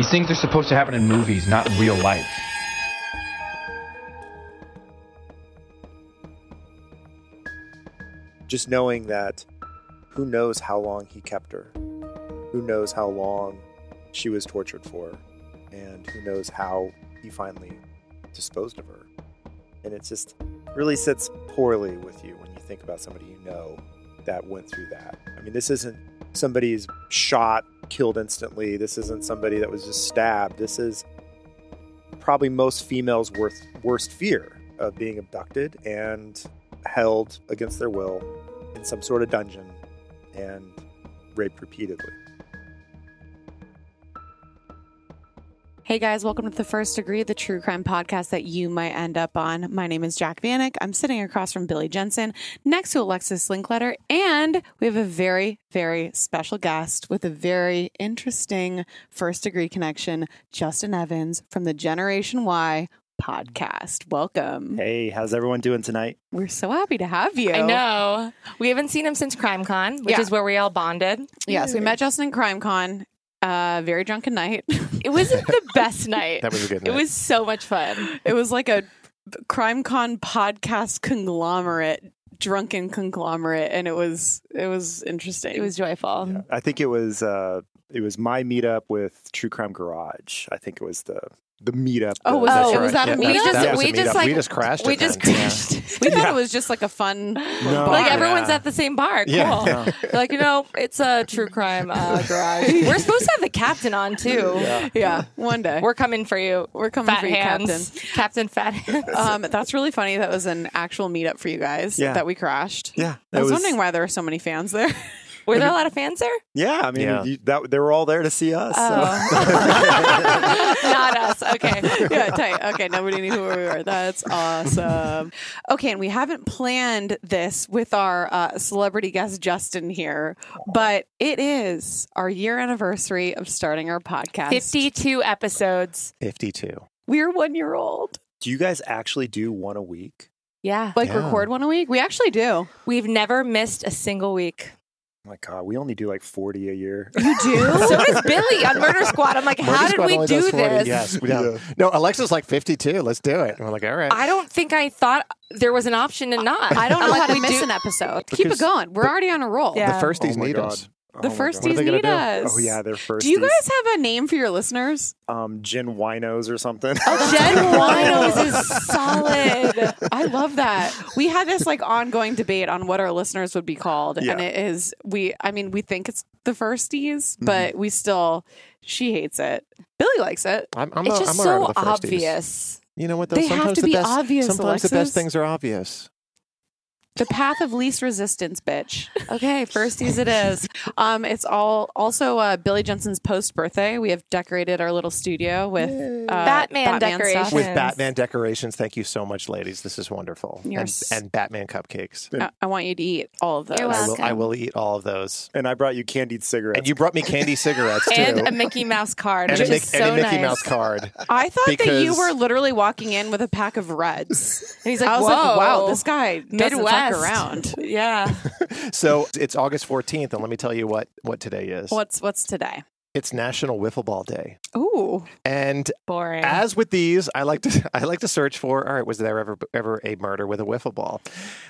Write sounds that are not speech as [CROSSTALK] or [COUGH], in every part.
These things are supposed to happen in movies, not in real life. just knowing that who knows how long he kept her who knows how long she was tortured for and who knows how he finally disposed of her and it just really sits poorly with you when you think about somebody you know that went through that i mean this isn't somebody's shot killed instantly this isn't somebody that was just stabbed this is probably most females' worst, worst fear of being abducted and held against their will in some sort of dungeon and raped repeatedly. Hey guys, welcome to the First Degree, the true crime podcast that you might end up on. My name is Jac Vanek. I'm sitting across from Billy Jensen, next to Alexis Linkletter, and we have a very, very special guest with a very interesting first degree connection, Justin Evans from the Generation Why podcast. Welcome. Hey, how's everyone doing tonight? We're so happy to have you. I know. We haven't seen him since CrimeCon, which Yeah. is where we all bonded. Yes, we met Justin in CrimeCon. Uh, very drunken night. [LAUGHS] It wasn't the best night. That was a good night. It was so much fun. It was like a crime con podcast conglomerate, drunken conglomerate, and it was it was interesting. It was joyful. I think it was uh, it was my meetup with True Crime Garage. I think it was the the meetup. Oh, the- was That's it? right. Was that a Yeah, We meetup? just, That we just meetup. like We just crashed We just then. Yeah. crashed. we thought it was just like a fun. No, Like yeah. everyone's at the same bar. Cool. Yeah. Like you know, it's a true crime uh, [LAUGHS] garage. We're supposed to have the captain on too. Yeah, one day We're coming for you. We're coming Fat for you, hands. Captain Fat Hands. [LAUGHS] Um, that's really funny. That was an actual meetup for you guys. Yeah. that we crashed. Yeah, I was, was- wondering why there were so many fans there. [LAUGHS] Were there a lot of fans there? Yeah, I mean, Yeah. You, that they were all there to see us. so- [LAUGHS] Not us. Okay. yeah, tight. Okay, nobody knew who we were. That's awesome. Okay, and we haven't planned this with our uh, celebrity guest Justin here, but it is our year anniversary of starting our podcast. 52 episodes. 52. We're one year old. Do you guys actually do one a week? Yeah. Like Yeah. record one a week. We actually do. We've never missed a single week. Oh my God, we only do like forty a year. You do. [LAUGHS] So does Billy on [LAUGHS] Murder Squad. I'm like, Murder how did Squad we only do does 40. this? Yes. We don't. No, Alexis like 52. Let's do it. And we're like, all right. I don't think I thought there was an option to not. I don't know how to miss do- an episode. Keep it going. We're already on a roll. Yeah. the firsties Oh my need God. us. Oh The my firsties God. What are they gonna need do? us. Oh yeah, they're first. Do you guys have a name for your listeners? um gin winos or something? [LAUGHS] Jen [LAUGHS] Winos is solid. I love that. We had this like ongoing debate on what our listeners would be called, Yeah. and it is we. I mean, we think it's the firsties, but we still. She hates it. Billy likes it. I'm, I'm, It's a, just I'm so with the firsties. obvious. You know what? Though? They have to the be best, obvious, Sometimes the best things are obvious. The path of least resistance, bitch. [LAUGHS] Okay, firsties it is. Um, it's all also uh, Billy Jensen's post birthday. We have decorated our little studio with uh, Batman stuff. decorations. With Batman decorations. Thank you so much, ladies. This is wonderful. And, s- and Batman cupcakes. I, I want you to eat all of those. You're I will. I will eat all of those. and I brought you candied cigarettes. And you brought me candy [LAUGHS] cigarettes too. And a Mickey Mouse card, And which a, Mick- is so and a Mickey nice. Mouse card. [LAUGHS] I thought that you were literally walking in with a pack of Reds. And he's like, I was Whoa, like, wow, this guy doesn't Around. [LAUGHS] Yeah. [LAUGHS] So it's August 14th, and let me tell you what, what today is. What's what's today? It's National Wiffle Ball Day. Ooh, And Boring. as with these, I like to [LAUGHS] I like to search for. All right, was there ever ever a murder with a wiffle ball?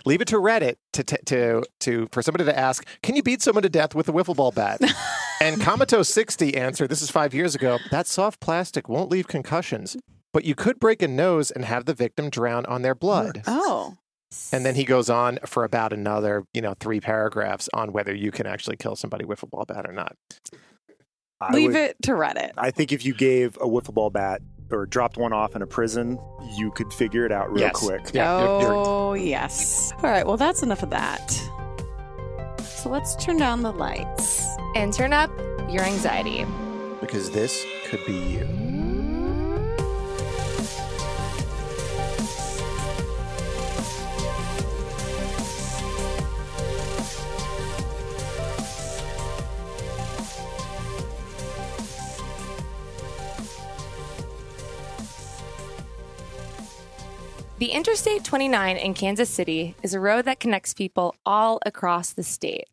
Leave it to Reddit to to to, to for somebody to ask, can you beat someone to death with a wiffle ball bat? and Kamato sixty answered, this is five years ago. That soft plastic won't leave concussions, but you could break a nose and have the victim drown on their blood. oh, And then he goes on for about another, you know, three paragraphs on whether you can actually kill somebody with a ball bat or not. I leave would- it to Reddit. I think if you gave a wiffle ball bat or dropped one off in a prison, you could figure it out real Yes. quick. Yeah, you're- you're- oh yes. All right. Well, that's enough of that. So let's turn down the lights. and turn up your anxiety. because this could be you. The Interstate 29 in Kansas City is a road that connects people all across the state.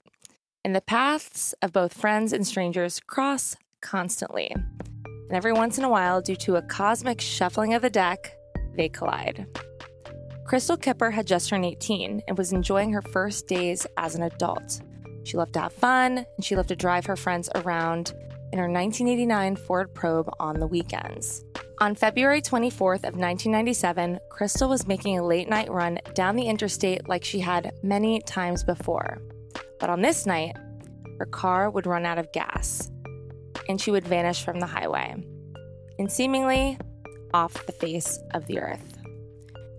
And the paths of both friends and strangers cross constantly. And every once in a while, due to a cosmic shuffling of the deck, they collide. Crystal Kipper had just turned 18 and was enjoying her first days as an adult. She loved to have fun and she loved to drive her friends around in her 1989 Ford Probe on the weekends. On February 24th of 1997, Crystal was making a late night run down the interstate like she had many times before. But on this night, her car would run out of gas and she would vanish from the highway and seemingly off the face of the earth.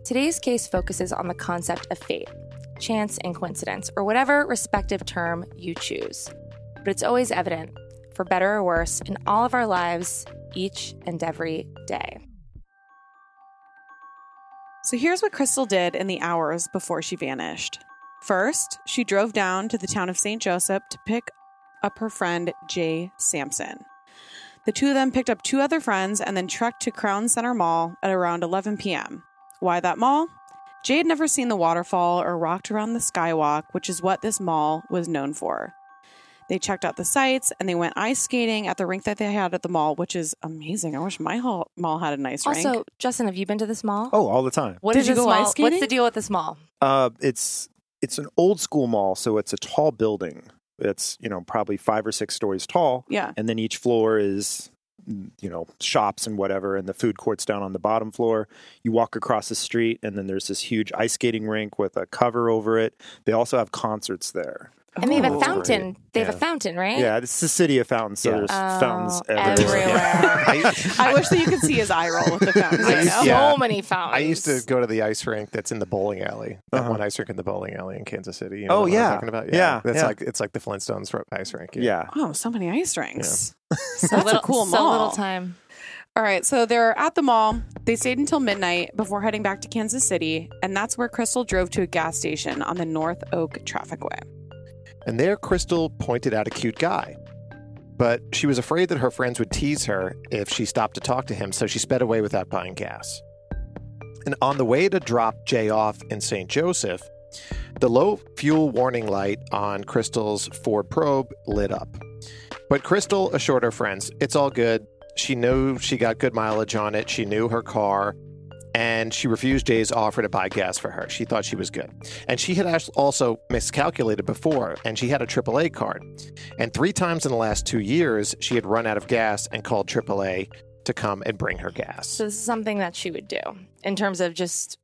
Today's case focuses on the concept of fate, chance, and coincidence, or whatever respective term you choose. But it's always evident, for better or worse, in all of our lives, each and every day. So here's what Crystal did in the hours before she vanished. First, she drove down to the town of St. Joseph to pick up her friend Jay Sampson. The two of them picked up two other friends and then trekked to Crown Center Mall at around 11 p.m. Why that mall? Jay had never seen the waterfall or walked around the skywalk, which is what this mall was known for. They checked out the sights and they went ice skating at the rink that they had at the mall, which is amazing. I wish my hall- mall had a nice rink. Also, Justin, have you been to this mall? Oh, all the time. What Did is you this go ice mall? What's the deal with this mall? Uh, it's it's an old school mall, so it's a tall building. It's you know probably five or six stories tall, yeah. and then each floor is you know shops and whatever, and the food court's down on the bottom floor. You walk across the street, and then there's this huge ice skating rink with a cover over it. They also have concerts there. And they have a Oh, fountain. They have a fountain, right? Yeah, it's the city of fountains, so Yeah. there's Oh, fountains everywhere. everywhere. [LAUGHS] I, [LAUGHS] I wish that you could see his eye roll with the fountain. Like right so Yeah. many fountains. I used to go to the ice rink that's in the bowling alley. That Uh-huh. one ice rink in the bowling alley in Kansas City. You know Oh, what I'm yeah. talking about? Yeah, That's yeah. like it's like the Flintstones ro- ice rink. Yeah. Oh, so many ice rinks. [LAUGHS] So That's little, a cool so mall. little time. All right, so they're at the mall. They stayed until midnight before heading back to Kansas City, and that's where Crystal drove to a gas station on the North Oak Traffic Way. And there, Crystal pointed out a cute guy. But she was afraid that her friends would tease her if she stopped to talk to him, so she sped away without buying gas. And on the way to drop Jay off in St. Joseph, the low fuel warning light on Crystal's Ford Probe lit up. But Crystal assured her friends it's all good. She knew she got good mileage on it, she knew her car, and she refused Jay's offer to buy gas for her. She thought she was good. And she had also miscalculated before, and she had a AAA card. And three times in the last two years, she had run out of gas and called AAA to come and bring her gas. So this is something that she would do in terms of just.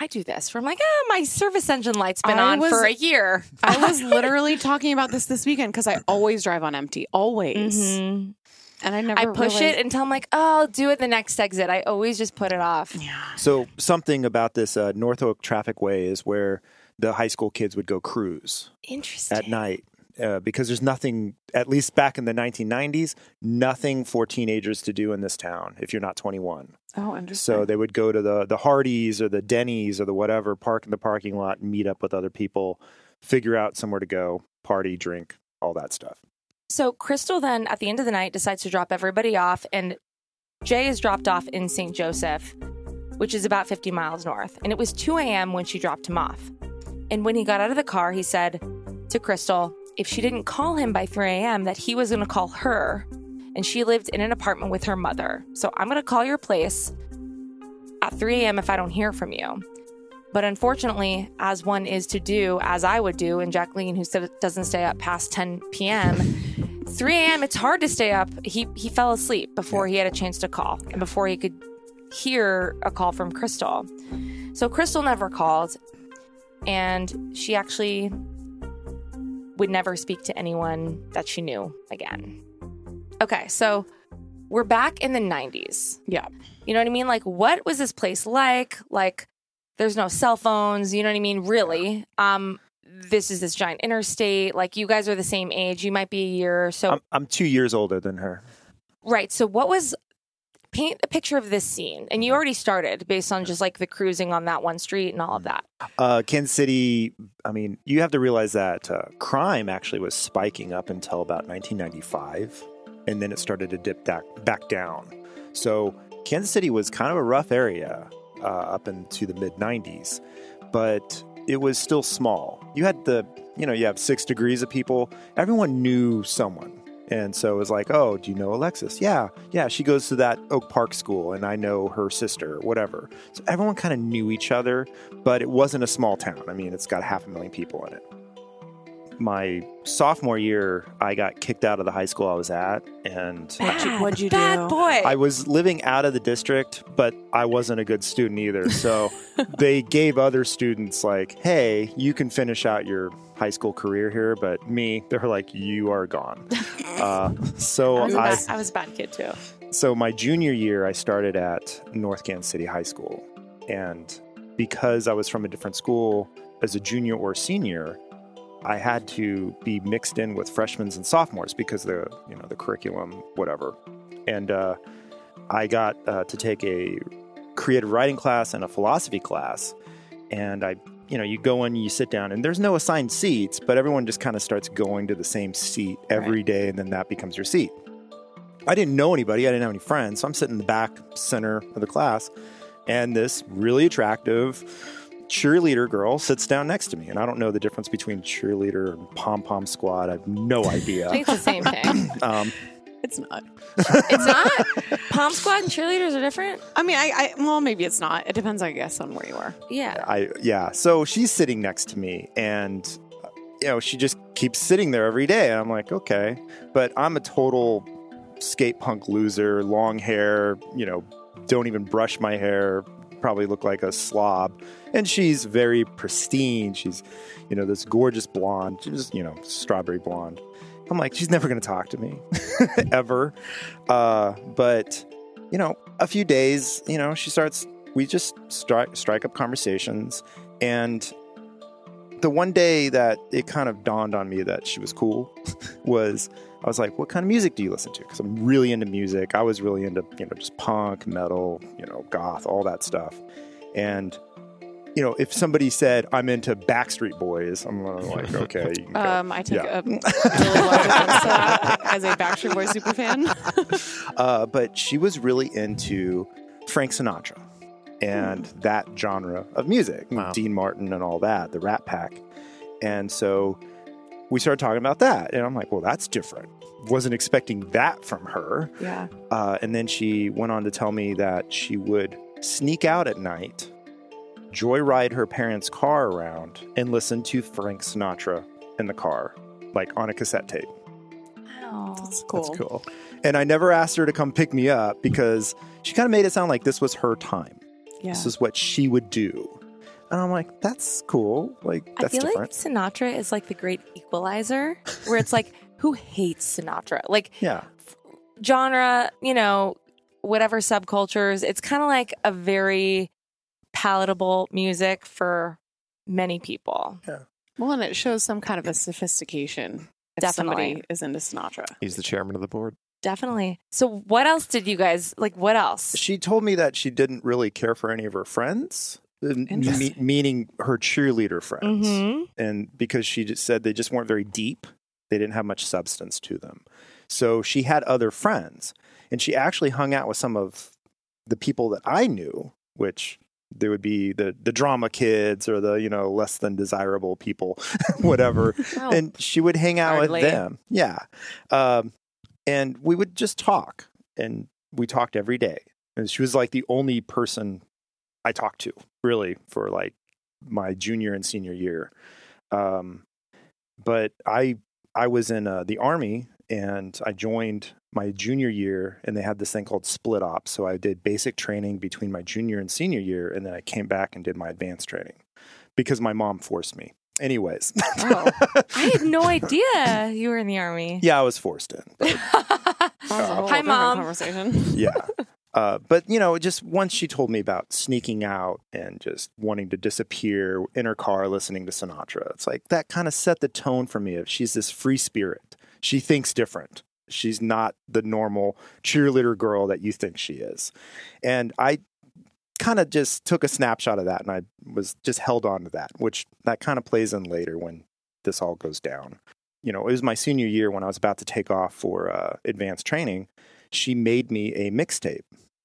I do this from like, ah, my service engine light's been I on was- for a year. I was [LAUGHS] literally talking about this this weekend because I always drive on empty, always, Mhm. And I never. I push realized- it until I'm like, oh, I'll do it the next exit. I always just put it off. Yeah. So something about this uh, North Oak Traffic Way is where the high school kids would go cruise Interesting. at night. Uh, because there's nothing, at least back in the 1990s, nothing for teenagers to do in this town if you're not 21. Oh, interesting. So they would go to the the Hardee's or the Denny's or the whatever, park in the parking lot, meet up with other people, figure out somewhere to go, party, drink, all that stuff. So Crystal then, at the end of the night, decides to drop everybody off, and Jay is dropped off in St. Joseph, which is about 50 miles north. And it was 2 a.m. when she dropped him off. And when he got out of the car, he said to Crystal, if she didn't call him by 3 a.m., that he was going to call her. And she lived in an apartment with her mother. So I'm going to call your place at 3 a.m. if I don't hear from you. But unfortunately, as one is to do, as I would do, and Jacqueline, who doesn't stay up past 10 p.m., 3 a.m. It's hard to stay up. He he fell asleep before he had a chance to call and before he could hear a call from Crystal. So Crystal never called, and she actually would never speak to anyone that she knew again. Okay, so we're back in the 90s. yeah, You know what I mean? Like, what was this place like? Like, there's no cell phones. You know what I mean? Really? Um, this is this giant interstate. Like, you guys are the same age. You might be a year or so. I'm, I'm two years older than her. Right. So, what was paint a picture of this scene? And you already started based on just like the cruising on that one street and all of that. Uh, Kansas City, I mean, you have to realize that uh, crime actually was spiking up until about 1995, and then it started to dip back, back down. So Kansas City was kind of a rough area uh, up into the mid 90s, but it was still small. You had the, you know, you have six degrees of people. Everyone knew someone. And so it was like, oh, do you know Alexis? Yeah, yeah, she goes to that Oak Park school, and I know her sister, whatever. So everyone kind of knew each other, but it wasn't a small town. I mean, it's got half a million people in it. My sophomore year, I got kicked out of the high school I was at, and What'd you- what'd you Bad do? boy. I was living out of the district, but I wasn't a good student either. So [LAUGHS] they gave other students like, "Hey, you can finish out your high school career here," but me, they're like, "You are gone." [LAUGHS] Uh, so I was, a I, bad, I was a bad kid too. so my junior year, I started at North Kansas City High School, and because I was from a different school as a junior or senior, I had to be mixed in with freshmen and sophomores because the you know the curriculum, whatever, and uh, I got uh, to take a creative writing class and a philosophy class, and I. You know, you go in, you sit down, and there's no assigned seats, but everyone just kind of starts going to the same seat every day, and then that becomes your seat. I didn't know anybody. I didn't have any friends. So I'm sitting in the back center of the class, and this really attractive cheerleader girl sits down next to me. And I don't know the difference between cheerleader and pom pom squad. I have no idea. it's the same thing. [COUGHS] um, It's not. it's not. Pom squad and cheerleaders are different. I mean, I, I well, maybe it's not. It depends, I guess, on where you are. Yeah. I yeah. So she's sitting next to me, and you know she just keeps sitting there every day. And I'm like, okay, but I'm a total skate punk loser, long hair. You know, don't even brush my hair. Probably look like a slob. And she's very pristine. She's, you know, this gorgeous blonde. She's you know strawberry blonde. I'm like, she's never going to talk to me [LAUGHS] ever. Uh, but you know, a few days, you know, she starts. We just strike strike up conversations, and the one day that it kind of dawned on me that she was cool [LAUGHS] was I was like, "What kind of music do you listen to?" Because I'm really into music. I was really into you know just punk, metal, you know, goth, all that stuff, and. You know, if somebody said I'm into Backstreet Boys, I'm like, okay, you can go. Um, I take Yeah. a really large offense to that as a Backstreet Boys super fan. [LAUGHS] Uh, but she was really into Frank Sinatra and that genre of music, Wow. Dean Martin and all that, the Rat Pack. And so we started talking about that. And I'm like, well, that's different. Wasn't expecting that from her. Yeah. Uh, and then she went on to tell me that she would sneak out at night, joyride her parents' car around, and listen to Frank Sinatra in the car, like on a cassette tape. Wow. That's cool. That's cool. And I never asked her to come pick me up because she kind of made it sound like this was her time. Yeah. This is what she would do. And I'm like, that's cool. Like, I that's feel different. like Sinatra is like the great equalizer, where it's like, [LAUGHS] who hates Sinatra? Like yeah. genre, you know, whatever subcultures. It's kind of like a very palatable music for many people. Yeah. Well, and it shows some kind of a sophistication. If Definitely. somebody is into Sinatra. He's the chairman of the board. Definitely. So, what else did you guys like? What else? She told me that she didn't really care for any of her friends, me- meaning her cheerleader friends. hmm And because she just said they just weren't very deep, they didn't have much substance to them. So she had other friends. And she actually hung out with some of the people that I knew, which there would be the the drama kids or the you know less than desirable people [LAUGHS] whatever [LAUGHS] Oh, and she would hang out Hardly. with them yeah um, and we would just talk and we talked every day and she was like the only person i talked to really for like my junior and senior year um, but i i was in uh, the army and i joined my junior year and they had this thing called split ops so i did basic training between my junior and senior year and then i came back and did my advanced training because my mom forced me anyways Oh. I had no [LAUGHS] idea you were in the army. yeah i was forced in [LAUGHS] That was a Uh, Hi, Mom. Conversation. yeah [LAUGHS] uh, but you know just once she told me about sneaking out and just wanting to disappear in her car listening to sinatra it's like that kind of set the tone for me of she's this free spirit she thinks different She's not the normal cheerleader girl that you think she is. And I kind of just took a snapshot of that and I was just held on to that, which that kind of plays in later when this all goes down. You know, it was my senior year when I was about to take off for uh, advanced training. She made me a mixtape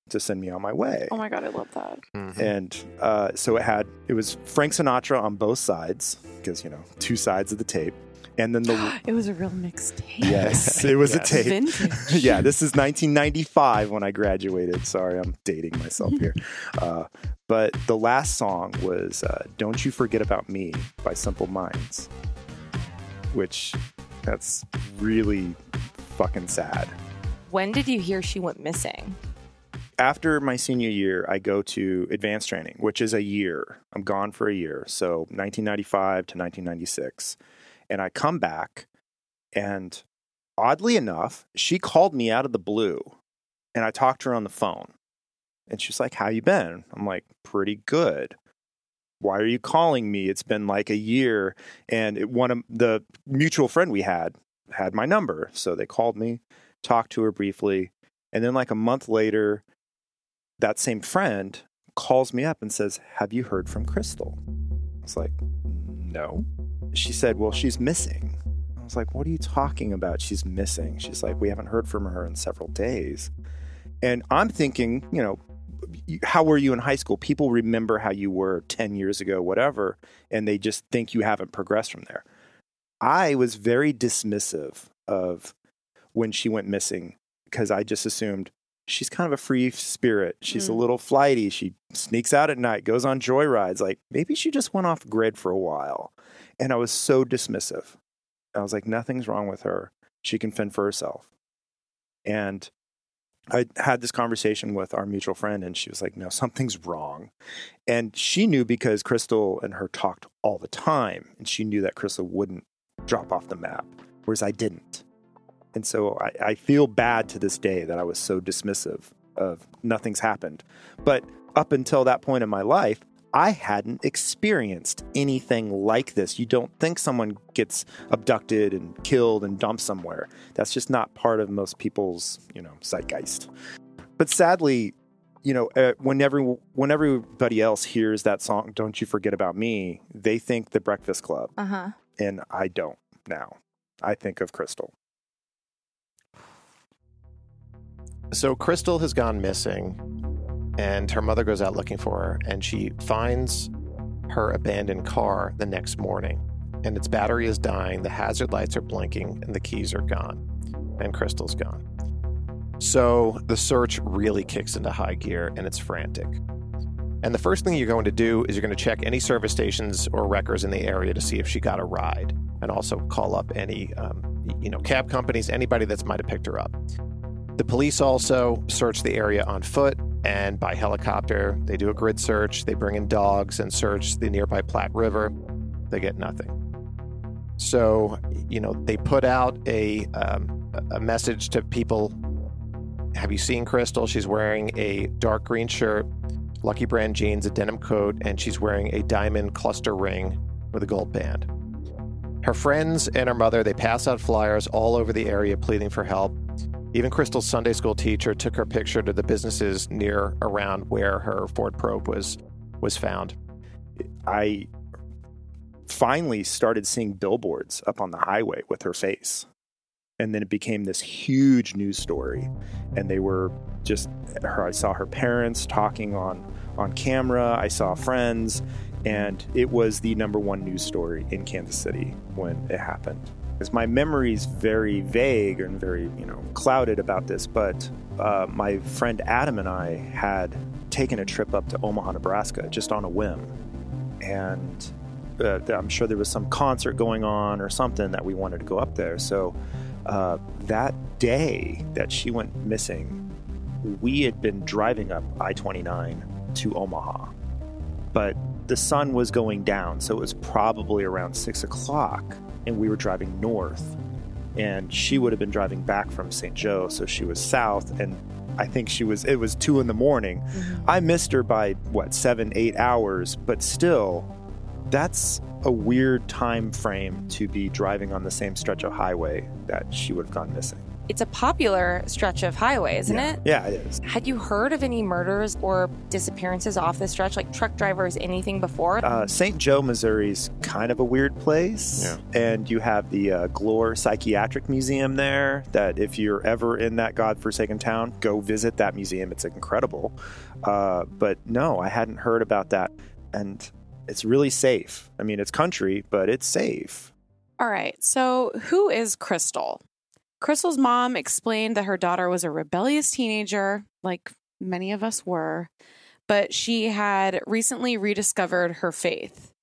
to send me on my way. Oh my god, I love that. And uh, so it had it was Frank Sinatra on both sides because you know two sides of the tape, and then the [GASPS] It was a real mixtape. yes, it [LAUGHS] was Yes. a tape. Vintage. [LAUGHS] yeah, this is 1995 when I graduated. Sorry, I'm dating myself here. [LAUGHS] Uh, but the last song was uh, "Don't You Forget About Me" by Simple Minds, which that's really fucking sad. When did you hear she went missing? after my senior year, I go to advanced training, which is a year. I'm gone for a year. So 1995 to 1996. And I come back, and oddly enough, she called me out of the blue. And I talked to her on the phone. And she's like, How you been? I'm like, Pretty good. Why are you calling me? It's been like a year. And it, one of the mutual friend we had had my number. So they called me, talked to her briefly. And then, like a month later, that same friend calls me up and says, Have you heard from Crystal? I was like, No. She said, Well, she's missing. I was like, What are you talking about? She's missing. She's like, We haven't heard from her in several days. And I'm thinking, you know, how were you in high school? People remember how you were 10 years ago, whatever, and they just think you haven't progressed from there. I was very dismissive of when she went missing because I just assumed she's kind of a free spirit. She's a Mm. little flighty. She sneaks out at night, goes on joyrides. Like maybe she just went off grid for a while. And I was so dismissive. I was like, nothing's wrong with her. She can fend for herself. And I had this conversation with our mutual friend, and she was like, no, [LAUGHS] something's wrong. And she knew because Crystal and her talked all the time. And she knew that Crystal wouldn't drop off the map, whereas I didn't. And so I, I feel bad to this day that I was so dismissive of nothing's happened. But up until that point in my life, I hadn't experienced anything like this. You don't think someone gets abducted and killed and dumped somewhere. That's just not part of most people's, you know, zeitgeist. But sadly, you know, uh, whenever when everybody else hears that song, "Don't You Forget About Me," they think the Breakfast Club, Uh huh. and I don't now. I think of Crystal. So Crystal has gone missing, and her mother goes out looking for her, and she finds her abandoned car the next morning. And its battery is dying, the hazard lights are blinking, and the keys are gone, and Crystal's gone. So the search really kicks into high gear, and it's frantic. And the first thing you're going to do is you're going to check any service stations or wreckers in the area to see if she got a ride, and also call up any, um, you know, cab companies, anybody that's might have picked her up. The police also search the area on foot and by helicopter. They do a grid search. They bring in dogs and search the nearby Platte River. They get nothing. So, you know, they put out a um, a message to people. Have you seen Crystal? She's wearing a dark green shirt, Lucky Brand jeans, a denim coat, and she's wearing a diamond cluster ring with a gold band. Her friends and her mother, they pass out flyers all over the area pleading for help. Even Crystal's Sunday school teacher took her picture to the businesses near around where her Ford Probe was was found. I finally started seeing billboards up on the highway with her face. And then it became this huge news story. And they were just her I saw her parents talking on on camera, I saw friends, and it was the number one news story in Kansas City when it happened. Because my memory's very vague and very, you know, clouded about this, but uh, my friend Adam and I had taken a trip up to Omaha, Nebraska, just on a whim and uh, I'm sure there was some concert going on or something that we wanted to go up there. So uh, that day that she went missing, we had been driving up I 29 to Omaha, but the sun was going down, so it was probably around six o'clock, and we were driving north. And she would have been driving back from St. Joe, so she was south, and I think she was. It was two in the morning. Mm-hmm. I missed her by what seven, eight hours, but still, that's a weird time frame to be driving on the same stretch of highway that she would have gone missing. It's a popular stretch of highway, isn't yeah. it? Yeah, it is. Had you heard of any murders or disappearances off this stretch, like truck drivers, anything before? Uh, St. Joe, Missouri's kind of a weird place. Yeah. And you have the uh, Glore Psychiatric Museum there. That if you're ever in that godforsaken town, go visit that museum. It's incredible. Uh, but no, I hadn't heard about that. And it's really safe. I mean, it's country, but it's safe. All right. So, who is Crystal? Crystal's mom explained that her daughter was a rebellious teenager, like many of us were, but she had recently rediscovered her faith.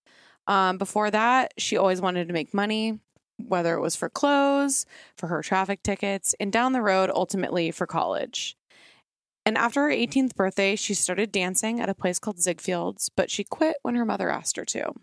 Um, before that, she always wanted to make money, whether it was for clothes, for her traffic tickets, and down the road, ultimately for college. And after her 18th birthday, she started dancing at a place called Ziegfeld's, but she quit when her mother asked her to.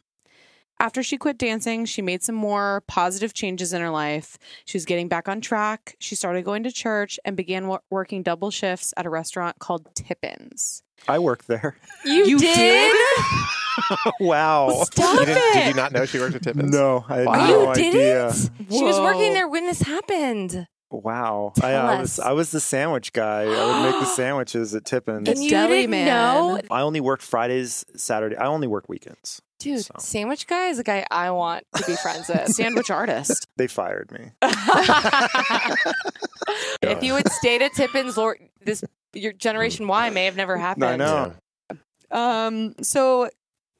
After she quit dancing, she made some more positive changes in her life. She was getting back on track. She started going to church and began wo- working double shifts at a restaurant called Tippins. I work there. You, You did? [LAUGHS] wow. Stop You didn't, it! did you not know she worked at Tippins? No, I had Wow. no you idea. didn't? She was working there when this happened. Wow. I, Tell I was us. I was the sandwich guy. I would make the [GASPS] sandwiches at Tippins. And you deli didn't man. know? I only worked Fridays, Saturday. I only work weekends. Dude, So. sandwich guy is a guy I want to be friends with. [LAUGHS] Sandwich artist. They fired me. [LAUGHS] if you had stayed at Tippins, Lord, this your Generation Why may have never happened. I know. Um, so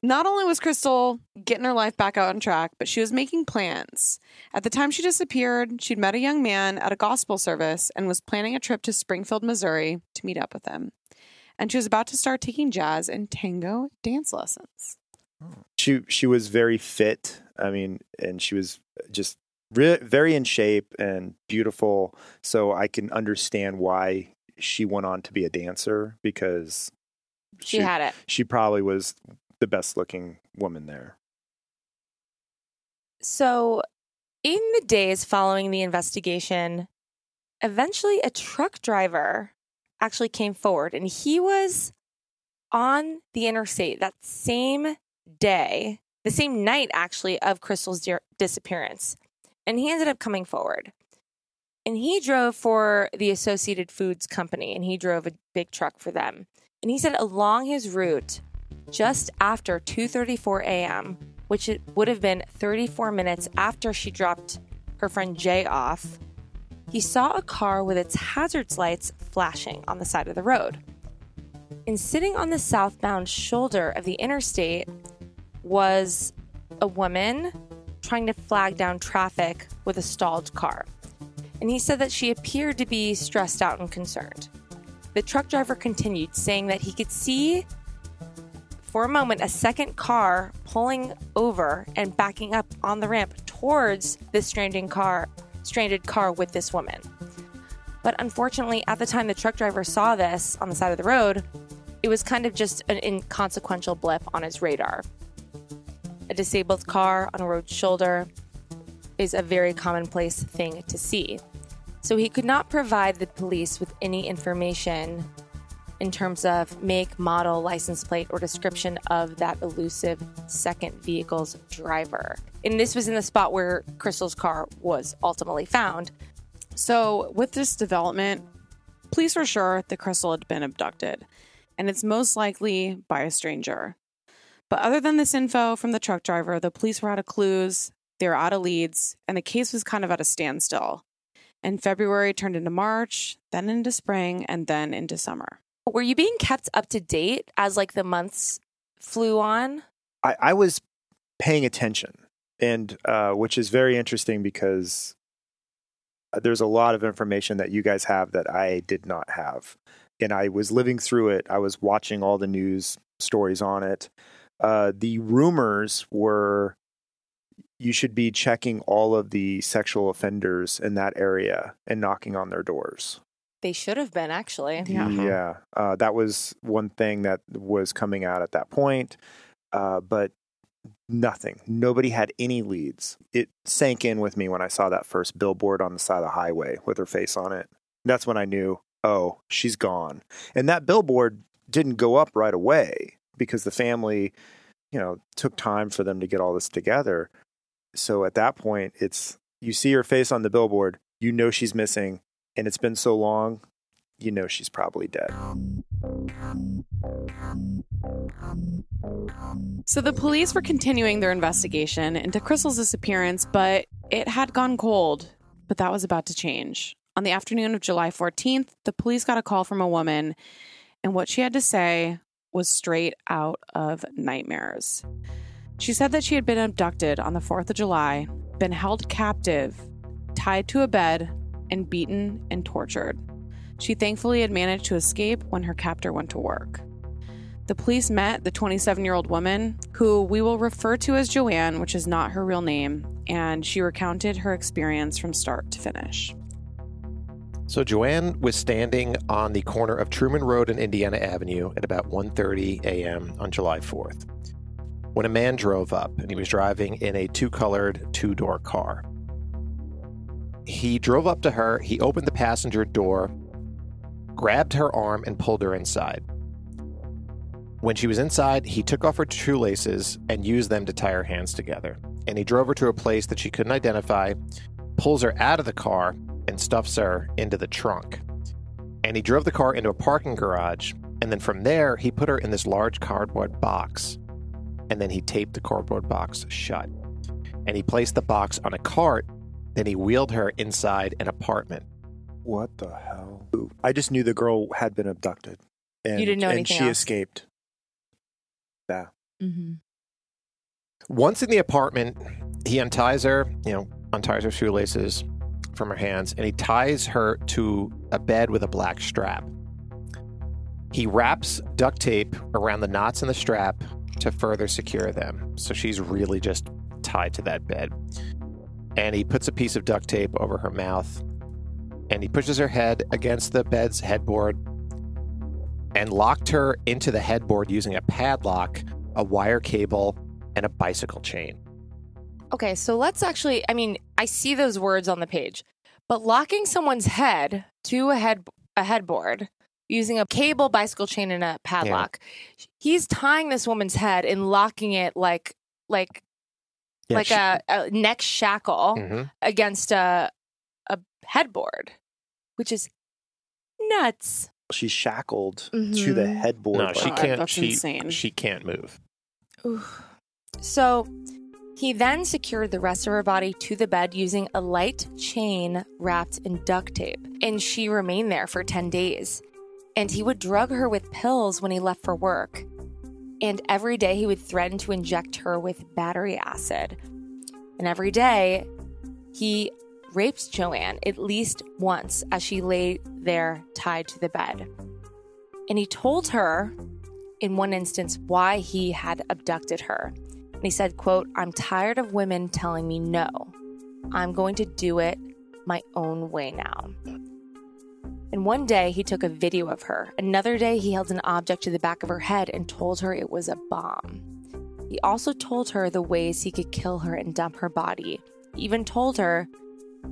not only was Crystal getting her life back out on track, but she was making plans. At the time she disappeared, she'd met a young man at a gospel service and was planning a trip to Springfield, Missouri to meet up with him. And she was about to start taking jazz and tango dance lessons. She she was very fit. I mean, and she was just re- very in shape and beautiful. So I can understand why she went on to be a dancer because She had it. she probably was the best looking woman there. So, in the days following the investigation, eventually a truck driver actually came forward and he was on the interstate that same day, the same night actually of Crystal's di- disappearance. And he ended up coming forward. And he drove for the Associated Foods Company and he drove a big truck for them. And he said along his route, just after 2:34 a.m., which it would have been 34 minutes after she dropped her friend Jay off, he saw a car with its hazards lights flashing on the side of the road. And sitting on the southbound shoulder of the interstate was a woman trying to flag down traffic with a stalled car. And he said that she appeared to be stressed out and concerned. The truck driver continued, saying that he could see for a moment a second car pulling over and backing up on the ramp towards the stranded car stranded car with this woman. But unfortunately, at the time the truck driver saw this on the side of the road, it was kind of just an inconsequential blip on his radar. A disabled car on a road shoulder is a very commonplace thing to see. So he could not provide the police with any information in terms of make, model, license plate, or description of that elusive second vehicle's driver. And this was in the spot where Crystal's car was ultimately found. So, with this development, police were sure that Crystal had been abducted, and it's most likely by a stranger. But other than this info from the truck driver, the police were out of clues, they were out of leads, and the case was kind of at a standstill. And February turned into March, then into spring, and then into summer. Were you being kept up to date as like the months flew on? I, I was paying attention, and uh, which is very interesting because uh, there's a lot of information that you guys have that I did not have, and I was living through it. I was watching all the news stories on it. Uh, the rumors were you should be checking all of the sexual offenders in that area and knocking on their doors. They should have been actually. Yeah. Yeah, uh, that was one thing that was coming out at that point, uh, but nothing. Nobody had any leads. It sank in with me when I saw that first billboard on the side of the highway with her face on it. That's when I knew, oh, she's gone. And that billboard didn't go up right away because the family, you know, took time for them to get all this together. So at that point, it's you see her face on the billboard, you know she's missing, and it's been so long, you know she's probably dead. So the police were continuing their investigation into Crystal's disappearance, but it had gone cold. But that was about to change. On the afternoon of July 14th, the police got a call from a woman, and what she had to say was straight out of nightmares. She said that she had been abducted on the 4th of July, been held captive, tied to a bed, and beaten and tortured. She thankfully had managed to escape when her captor went to work. The police met the 27 year old woman, who we will refer to as Joanne, which is not her real name, and she recounted her experience from start to finish. So Joanne was standing on the corner of Truman Road and Indiana Avenue at about 1:30 a.m. on July 4th when a man drove up and he was driving in a two-colored two-door car. He drove up to her, he opened the passenger door, grabbed her arm and pulled her inside. When she was inside, he took off her shoelaces and used them to tie her hands together. And he drove her to a place that she couldn't identify, pulls her out of the car, and stuffs her into the trunk. And he drove the car into a parking garage. And then from there, he put her in this large cardboard box. And then he taped the cardboard box shut. And he placed the box on a cart. Then he wheeled her inside an apartment. What the hell? I just knew the girl had been abducted. And, You didn't know and anything she else? escaped. Yeah. Mm-hmm. Once in the apartment, he unties her, you know, unties her shoelaces from her hands, and he ties her to a bed with a black strap. He wraps duct tape around the knots in the strap to further secure them. So she's really just tied to that bed. And he puts a piece of duct tape over her mouth and he pushes her head against the bed's headboard and locked her into the headboard using a padlock, a wire cable, and a bicycle chain. Okay, so let's actually, I mean, I see those words on the page, but locking someone's head to a head a headboard using a cable, bicycle chain, and a padlock. He's tying this woman's head and locking it like like Yeah, like she- a, a neck shackle Mhm. against a a headboard, which is nuts. She's shackled to the Mhm. headboard. No, she can't. that's she insane. she can't move. Oof. So he then secured the rest of her body to the bed using a light chain wrapped in duct tape. And she remained there for 10 days. And he would drug her with pills when he left for work. And every day he would threaten to inject her with battery acid. And every day he raped Joanne at least once as she lay there tied to the bed. And he told her in one instance why he had abducted her. And he said, quote, I'm tired of women telling me no. I'm going to do it my own way now. And one day he took a video of her. Another day he held an object to the back of her head and told her it was a bomb. He also told her the ways he could kill her and dump her body. He even told her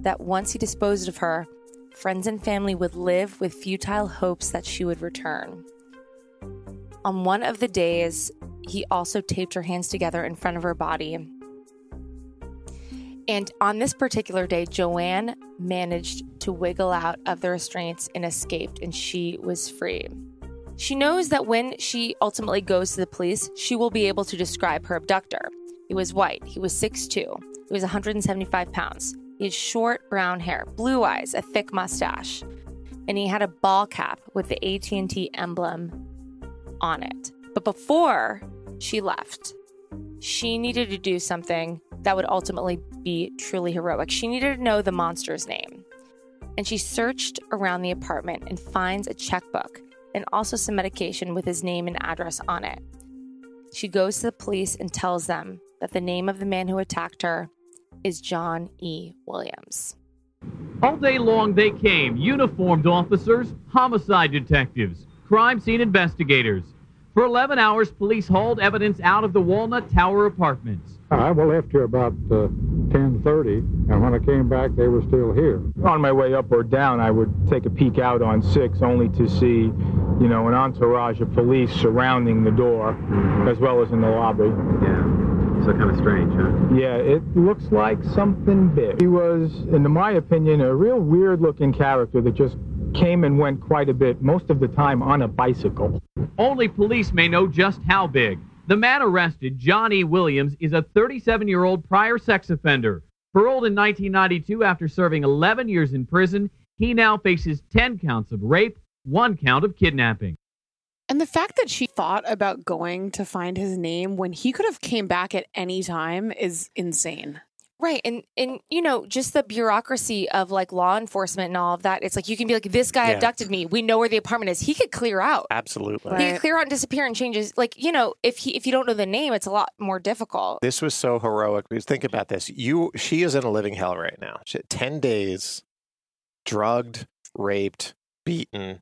that once he disposed of her, friends and family would live with futile hopes that she would return. On one of the days, he also taped her hands together in front of her body. And on this particular day, Joanne managed to wiggle out of the restraints and escaped, and she was free. She knows that when she ultimately goes to the police, she will be able to describe her abductor. He was white, he was 6'2, he was 175 pounds. He had short brown hair, blue eyes, a thick mustache, and he had a ball cap with the AT&T emblem on it. But before she left, she needed to do something that would ultimately be truly heroic. She needed to know the monster's name. And she searched around the apartment and finds a checkbook and also some medication with his name and address on it. She goes to the police and tells them that the name of the man who attacked her is John E. Williams. All day long they came, uniformed officers, homicide detectives, crime scene investigators. For 11 hours, police hauled evidence out of the Walnut Tower apartments. I left here about uh, 10:30, and when I came back, they were still here. On my way up or down, I would take a peek out on six, only to see, you know, an entourage of police surrounding the door, as well as in the lobby. Yeah. so kind of strange, huh? Yeah, it looks like something big. He was, in my opinion, a real weird looking character that just came and went quite a bit, most of the time on a bicycle. Only police may know just how big. The man arrested, John E. Williams, is a 37 year old prior sex offender. Paroled in 1992 after serving 11 years in prison, he now faces 10 counts of rape, one count of kidnapping. And the fact that she thought about going to find his name when he could have came back at any time is insane. Right. And and you know, just the bureaucracy of like law enforcement and all of that. It's like you can be like, this guy Yeah. abducted me. We know where the apartment is. He could clear out. Absolutely. He could clear out and disappear and changes like, you know, if he if you don't know the name, it's a lot more difficult. This was so heroic because think about this. You she is in a living hell right now. She, 10 days drugged, raped, beaten,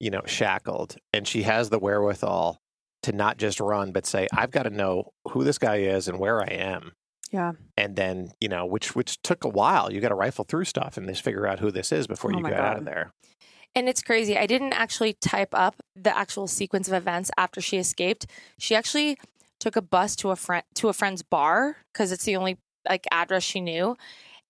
you know, shackled, and she has the wherewithal to not just run but say I've got to know who this guy is and where I am. Yeah. And then, you know, which which took a while. You got to rifle through stuff and just figure out who this is before Oh you my get out of there. And it's crazy. I didn't actually type up the actual sequence of events after she escaped. She actually took a bus to a friend to a friend's bar because it's the only like address she knew.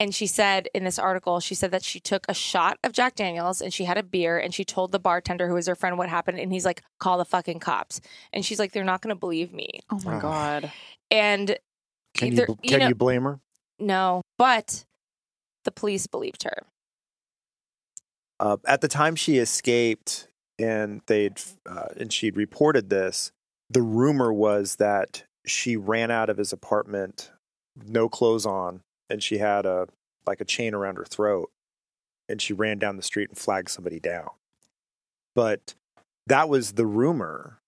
And she said in this article, she said that she took a shot of Jack Daniels and she had a beer and she told the bartender who was her friend what happened. And he's like, call the fucking cops. And she's like, they're not going to believe me. Oh my Oh. God. And Can either- you can know- you blame her? no, but the police believed her. Uh, at the time she escaped and they'd uh, and she'd reported this, the rumor was that she ran out of his apartment, no clothes on, and she had a like a chain around her throat, and she ran down the street and flagged somebody down. But that was the rumor,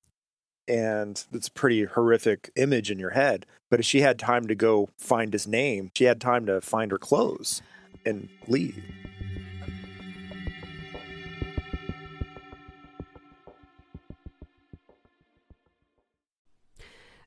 and it's a pretty horrific image in your head. But if she had time to go find his name, she had time to find her clothes and leave.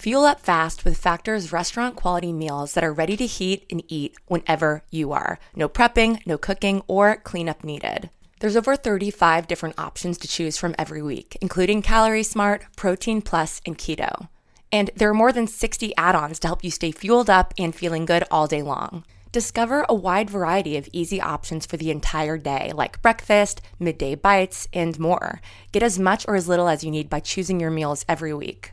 Fuel up fast with Factor's restaurant quality meals that are ready to heat and eat whenever you are. No prepping, no cooking, or cleanup needed. There's over 35 different options to choose from every week, including Calorie Smart, Protein Plus, and Keto. And there are more than 60 add ons to help you stay fueled up and feeling good all day long. Discover a wide variety of easy options for the entire day, like breakfast, midday bites, and more. Get as much or as little as you need by choosing your meals every week.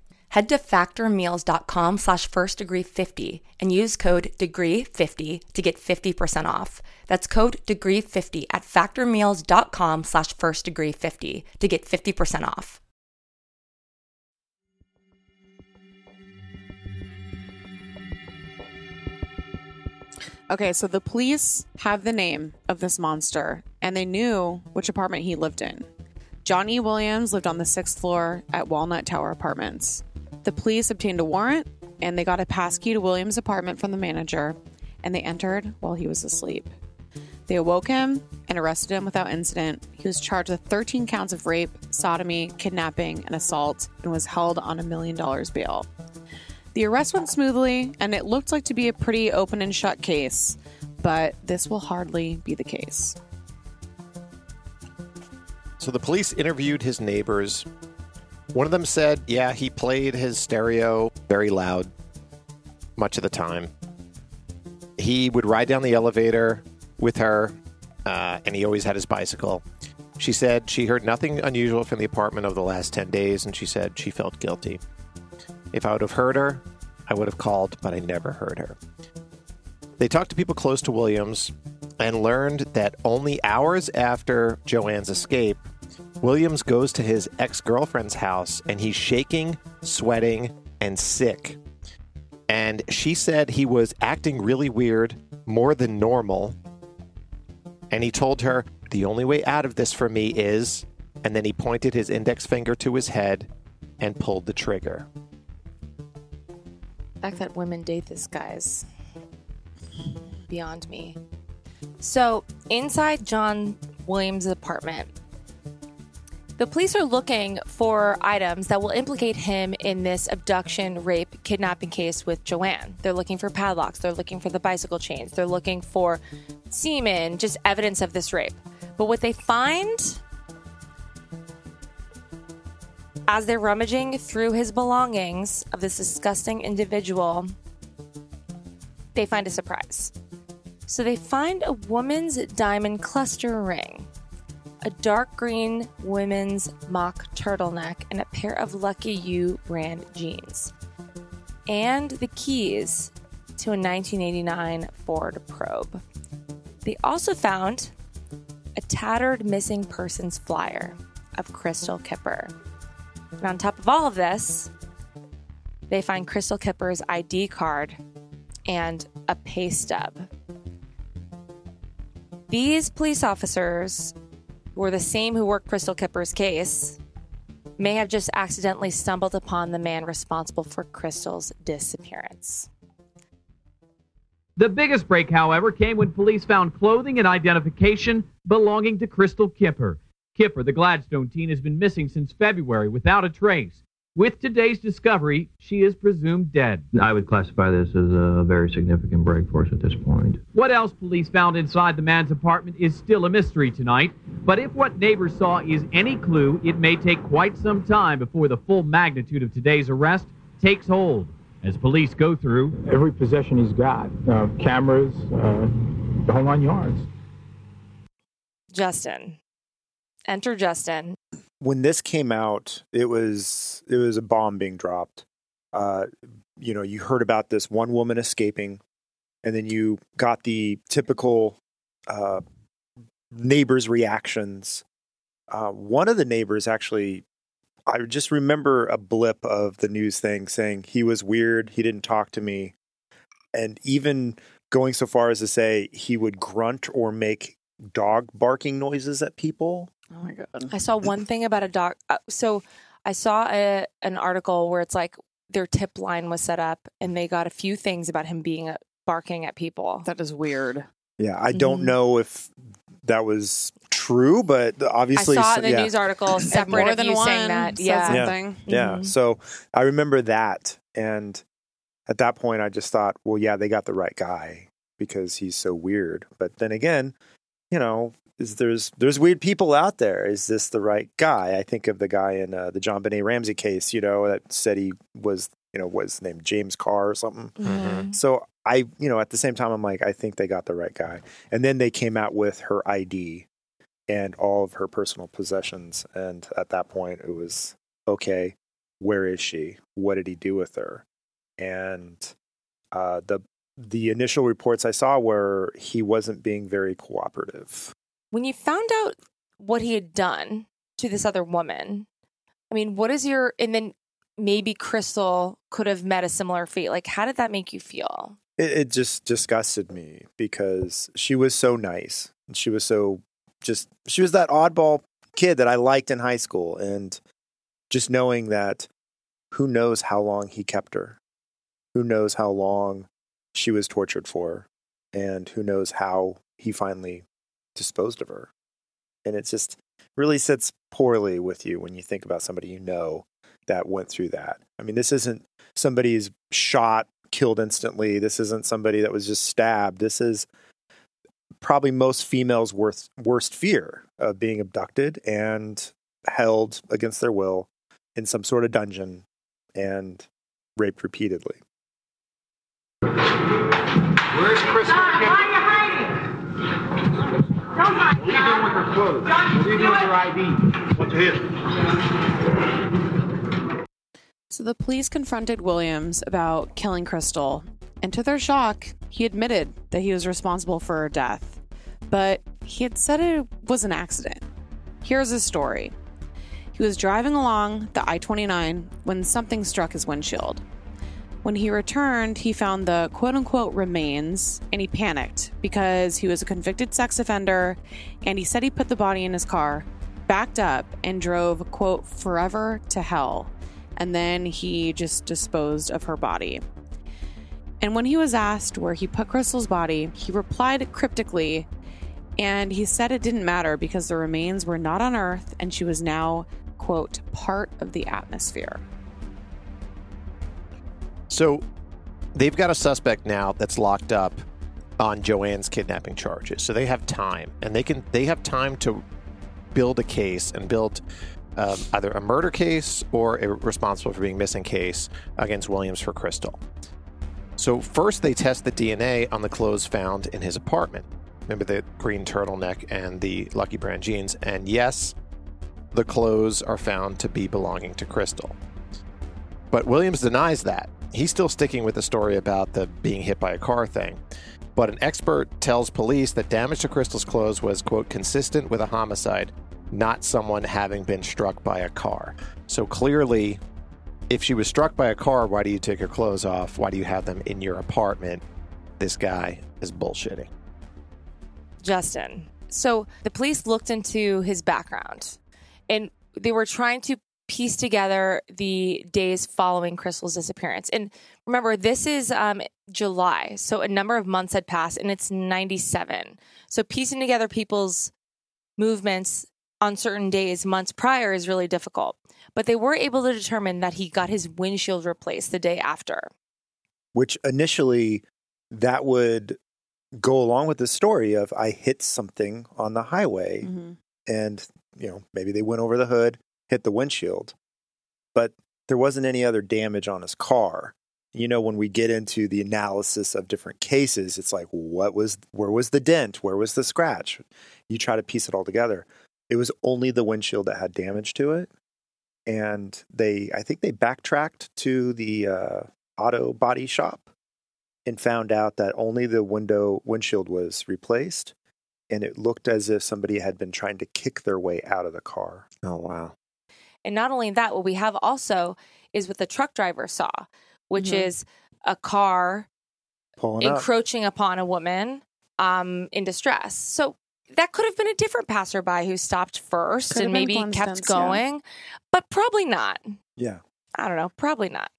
Head to factormeals.com slash first degree 50 and use code degree 50 to get 50% off. That's code degree 50 at factormeals.com slash first degree 50 to get 50% off. Okay, so the police have the name of this monster and they knew which apartment he lived in. Johnny Williams lived on the sixth floor at Walnut Tower Apartments. The police obtained a warrant and they got a passkey to Williams' apartment from the manager and they entered while he was asleep. They awoke him and arrested him without incident. He was charged with 13 counts of rape, sodomy, kidnapping, and assault, and was held on a million dollars bail. The arrest went smoothly, and it looked like to be a pretty open and shut case, but this will hardly be the case. So the police interviewed his neighbors. One of them said, yeah, he played his stereo very loud much of the time. He would ride down the elevator with her, uh, and he always had his bicycle. She said she heard nothing unusual from the apartment over the last 10 days, and she said she felt guilty. If I would have heard her, I would have called, but I never heard her. They talked to people close to Williams and learned that only hours after Joanne's escape, Williams goes to his ex girlfriend's house and he's shaking, sweating, and sick. And she said he was acting really weird, more than normal. And he told her, The only way out of this for me is. And then he pointed his index finger to his head and pulled the trigger. The fact that women date this guy's beyond me. So, inside John Williams' apartment, the police are looking for items that will implicate him in this abduction, rape, kidnapping case with Joanne. They're looking for padlocks, they're looking for the bicycle chains, they're looking for semen, just evidence of this rape. But what they find as they're rummaging through his belongings of this disgusting individual, they find a surprise. So they find a woman's diamond cluster ring, a dark green women's mock turtleneck, and a pair of Lucky You brand jeans, and the keys to a 1989 Ford Probe. They also found a tattered missing persons flyer of Crystal Kipper. And on top of all of this, they find Crystal Kipper's ID card and a pay stub. These police officers were the same who worked Crystal Kipper's case, may have just accidentally stumbled upon the man responsible for Crystal's disappearance. The biggest break, however, came when police found clothing and identification belonging to Crystal Kipper. Kipper, the Gladstone teen, has been missing since February without a trace. With today's discovery, she is presumed dead. I would classify this as a very significant break for us at this point. What else police found inside the man's apartment is still a mystery tonight. But if what neighbors saw is any clue, it may take quite some time before the full magnitude of today's arrest takes hold. As police go through every possession he's got uh, cameras, uh, the whole nine yards. Justin. Enter Justin. When this came out, it was it was a bomb being dropped. Uh, you know, you heard about this one woman escaping, and then you got the typical uh, neighbors' reactions. Uh, one of the neighbors actually, I just remember a blip of the news thing saying he was weird, he didn't talk to me, and even going so far as to say he would grunt or make dog barking noises at people. Oh my god! I saw one thing about a dog. Uh, so I saw a, an article where it's like their tip line was set up, and they got a few things about him being uh, barking at people. That is weird. Yeah, I don't Mhm. know if that was true, but obviously, I saw in the yeah. news article separate more of than you one saying that. said Yeah. something. Yeah. So I remember that. And at that point, I just thought, well, yeah, they got the right guy because he's so weird. But then again, you know, is there's there's weird people out there. Is this the right guy? I think of the guy in uh, the JonBenét Ramsey case, you know, that said he was, you know, was named James Carr or something. Mhm. So I, you know, at the same time, I'm like, I think they got the right guy. And then they came out with her ID and all of her personal possessions. And at that point, it was okay. Where is she? What did he do with her? And uh, the the initial reports I saw were he wasn't being very cooperative. When you found out what he had done to this other woman, I mean, what is your and then maybe Crystal could have met a similar fate. Like, how did that make you feel? It, it just disgusted me because she was so nice. And she was so just, she was that oddball kid that I liked in high school. And just knowing that who knows how long he kept her, who knows how long she was tortured for, and who knows how he finally disposed of her. And it just really sits poorly with you when you think about somebody you know that went through that. I mean, this isn't somebody's shot, killed instantly. This isn't somebody that was just stabbed. This is probably most females' worst, worst fear of being abducted and held against their will in some sort of dungeon and raped repeatedly. Where's Crystal? Why are you? Don't What are you doing with her clothes? What are you doing with her ID? What's here? So the police confronted Williams about killing Crystal, and to their shock, he admitted that he was responsible for her death. But he had said it was an accident. Here's his story. He was driving along the I 29 when something struck his windshield. When he returned, he found the quote unquote remains and he panicked because he was a convicted sex offender and he said he put the body in his car, backed up, and drove, quote, forever to hell. And then he just disposed of her body. And when he was asked where he put Crystal's body, he replied cryptically and he said it didn't matter because the remains were not on Earth and she was now, quote, part of the atmosphere. So they've got a suspect now that's locked up on Joanne's kidnapping charges. So they have time, and they can they have time to build a case and build um, either a murder case or a responsible for being missing case against Williams for Crystal. So first they test the DNA on the clothes found in his apartment. Remember the green turtleneck and the Lucky Brand jeans, and yes, the clothes are found to be belonging to Crystal. But Williams denies that. He's still sticking with the story about the being hit by a car thing. But an expert tells police that damage to Crystal's clothes was, quote, consistent with a homicide, not someone having been struck by a car. So clearly, if she was struck by a car, why do you take her clothes off? Why do you have them in your apartment? This guy is bullshitting. Justin. So the police looked into his background and they were trying to piece together the days following Crystal's disappearance. And remember, this is um, July. So a number of months had passed and it's 97. So piecing together people's movements on certain days, months prior, is really difficult. But they were able to determine that he got his windshield replaced the day after. Which initially that would go along with the story of I hit something on the highway Mm-hmm. and you know maybe they went over the hood, hit the windshield, but there wasn't any other damage on his car. You know, when we get into the analysis of different cases, it's like what was where was the dent, where was the scratch? You try to piece it all together. It was only the windshield that had damage to it, and they I think they backtracked to the uh, auto body shop and found out that only the window windshield was replaced and it looked as if somebody had been trying to kick their way out of the car. Oh wow. And not only that, what we have also is what the truck driver saw, which Mhm. is a car Pulling up. encroaching upon a woman um, in distress. So that could have been a different passerby who stopped first Could and maybe kept coincidence, yeah. going, but probably not. Yeah. I don't know. Probably not.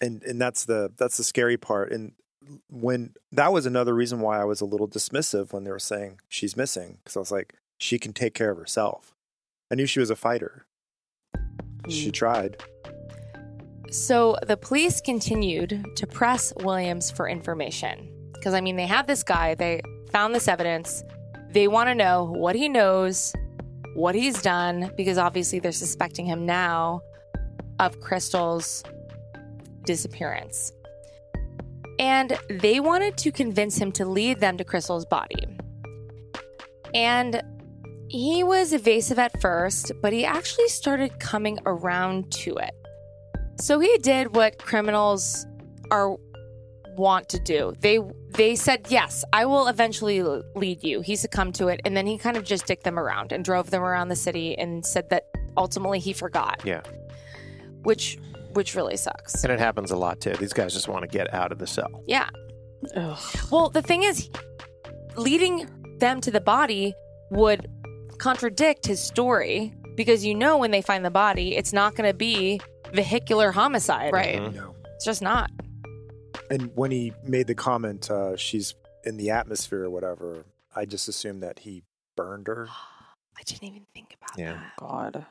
And and that's the that's the scary part and when that was another reason why I was a little dismissive when they were saying she's missing because I was like she can take care of herself. I knew she was a fighter. She mm-hmm. tried. So the police continued to press Williams for information. Because, I mean, they have this guy, they found this evidence. They want to know what he knows, what he's done, because obviously they're suspecting him now of Crystal's disappearance. And they wanted to convince him to lead them to Crystal's body. And he was evasive at first, but he actually started coming around to it. So he did what criminals are want to do. They they said, "Yes, I will eventually lead you." He succumbed to it, and then he kind of just dicked them around and drove them around the city and said that ultimately he forgot, Yeah. which which really sucks. And it happens a lot too. These guys just want to get out of the cell. Yeah. Ugh. Well, the thing is, leading them to the body would contradict his story because you know when they find the body, it's not going to be vehicular homicide. Right. No. It's just not. And when he made the comment, uh, she's in the atmosphere or whatever, I just assumed that he burned her. [GASPS] I didn't even think about Yeah. that. God.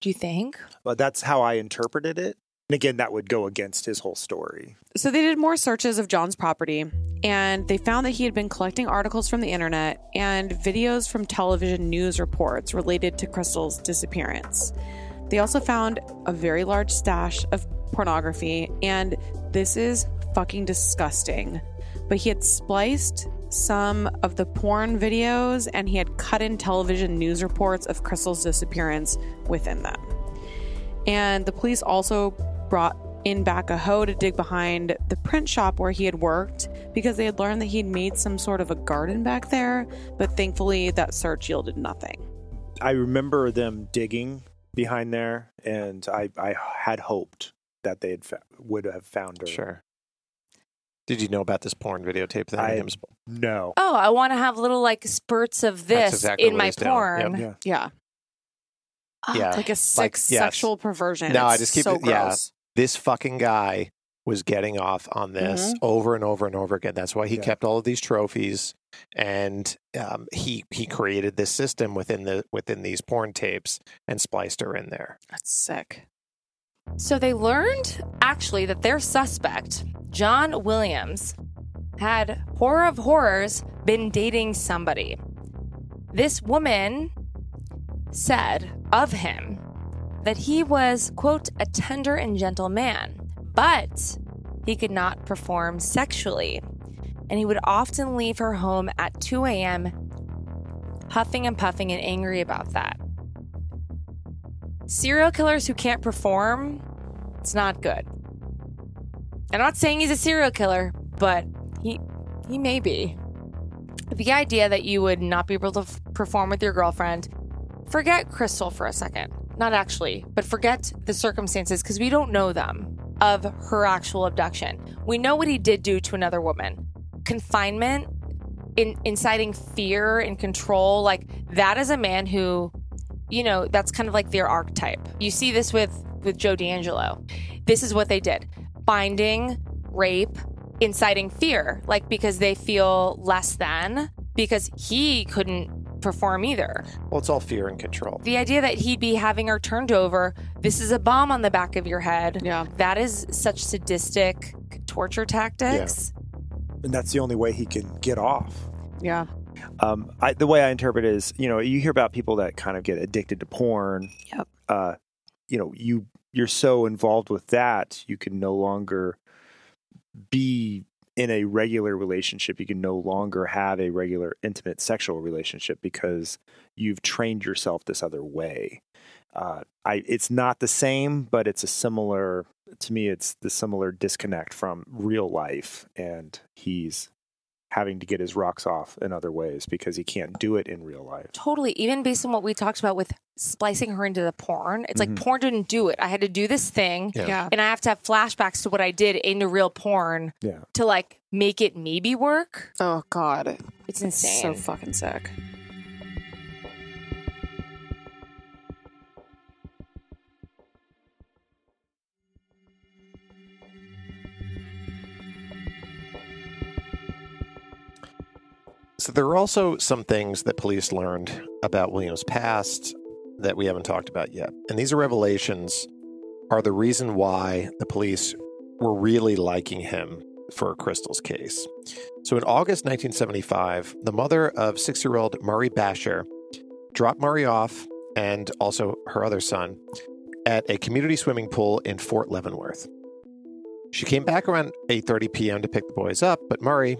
Do you think? But that's how I interpreted it. And again, that would go against his whole story. So they did more searches of John's property and they found that he had been collecting articles from the internet and videos from television news reports related to Crystal's disappearance. They also found a very large stash of pornography and this is fucking disgusting. But he had spliced some of the porn videos and he had cut in television news reports of Crystal's disappearance within them. And the police also brought in back a hoe to dig behind the print shop where he had worked because they had learned that he'd made some sort of a garden back there. But thankfully, that search yielded nothing. I remember them digging behind there, and I, I had hoped that they had fa- would have found her. Sure. Did you know about this porn videotape thing? I- Him sp- No. Oh, I want to have little like spurts of this exactly in my porn. Yep. Yeah. Yeah. Oh, Yeah. Like a Like, sick yes. sexual perversion. No, I just keep so it- yeah. gross. This fucking guy was getting off on this Mhm. over and over and over again. That's why he Yeah. kept all of these trophies, and um, he he created this system within the within these porn tapes and spliced her in there. That's sick. So they learned actually that their suspect, John Williams, had horror of horrors been dating somebody. This woman said of him that he was, quote, a tender and gentle man, but he could not perform sexually. And he would often leave her home at 2 a.m., huffing and puffing and angry about that. Serial killers who can't perform, it's not good. I'm not saying he's a serial killer, but he he may be. The idea that you would not be able to f- perform with your girlfriend, forget Crystal for a second. Not actually, but forget the circumstances because we don't know them of her actual abduction. We know what he did do to another woman. Confinement, in, inciting fear and control, like that is a man who you know that's kind of like their archetype you see this with with joe DeAngelo this is what they did binding rape inciting fear like because they feel less than because he couldn't perform either Well, it's all fear and control. the idea that he'd be having her turned over this is a bomb on the back of your head Yeah. that is such sadistic torture tactics And that's the only way he can get off. Yeah. Um, I, the way I interpret it is, you know, you hear about people that kind of get addicted to porn. Yep. Uh, you know, you you're so involved with that, you can no longer be in a regular relationship. You can no longer have a regular intimate sexual relationship because you've trained yourself this other way. Uh, I it's not the same, but it's a similar. To me, it's the similar disconnect from real life, and he's having to get his rocks off in other ways because he can't do it in real life. Totally. Even based on what we talked about with splicing her into the porn, it's Mhm. like porn didn't do it. I had to do this thing, Yeah. Yeah. and I have to have flashbacks to what I did into real porn Yeah. to like make it maybe work. Oh God. It's insane. So fucking sick. So there are also some things that police learned about William's past that we haven't talked about yet. And these revelations are the reason why the police were really liking him for Crystal's case. So in August 1975, the mother of 6-year-old Murray Basher dropped Murray off and also her other son at a community swimming pool in Fort Leavenworth. She came back around 8:30 p.m. to pick the boys up, but Murray,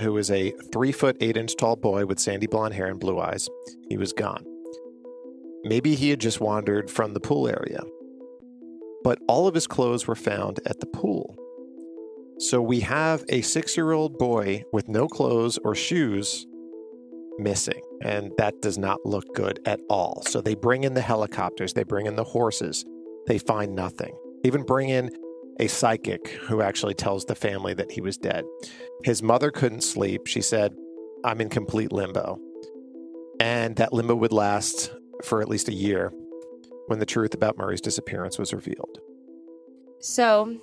who is a three foot eight inch tall boy with sandy blonde hair and blue eyes, he was gone. Maybe he had just wandered from the pool area. But all of his clothes were found at the pool. So we have a six year old boy with no clothes or shoes missing. And that does not look good at all. So they bring in the helicopters, they bring in the horses, they find nothing. Even bring in a psychic who actually tells the family that he was dead. His mother couldn't sleep. She said, I'm in complete limbo. And that limbo would last for at least a year when the truth about Murray's disappearance was revealed. So,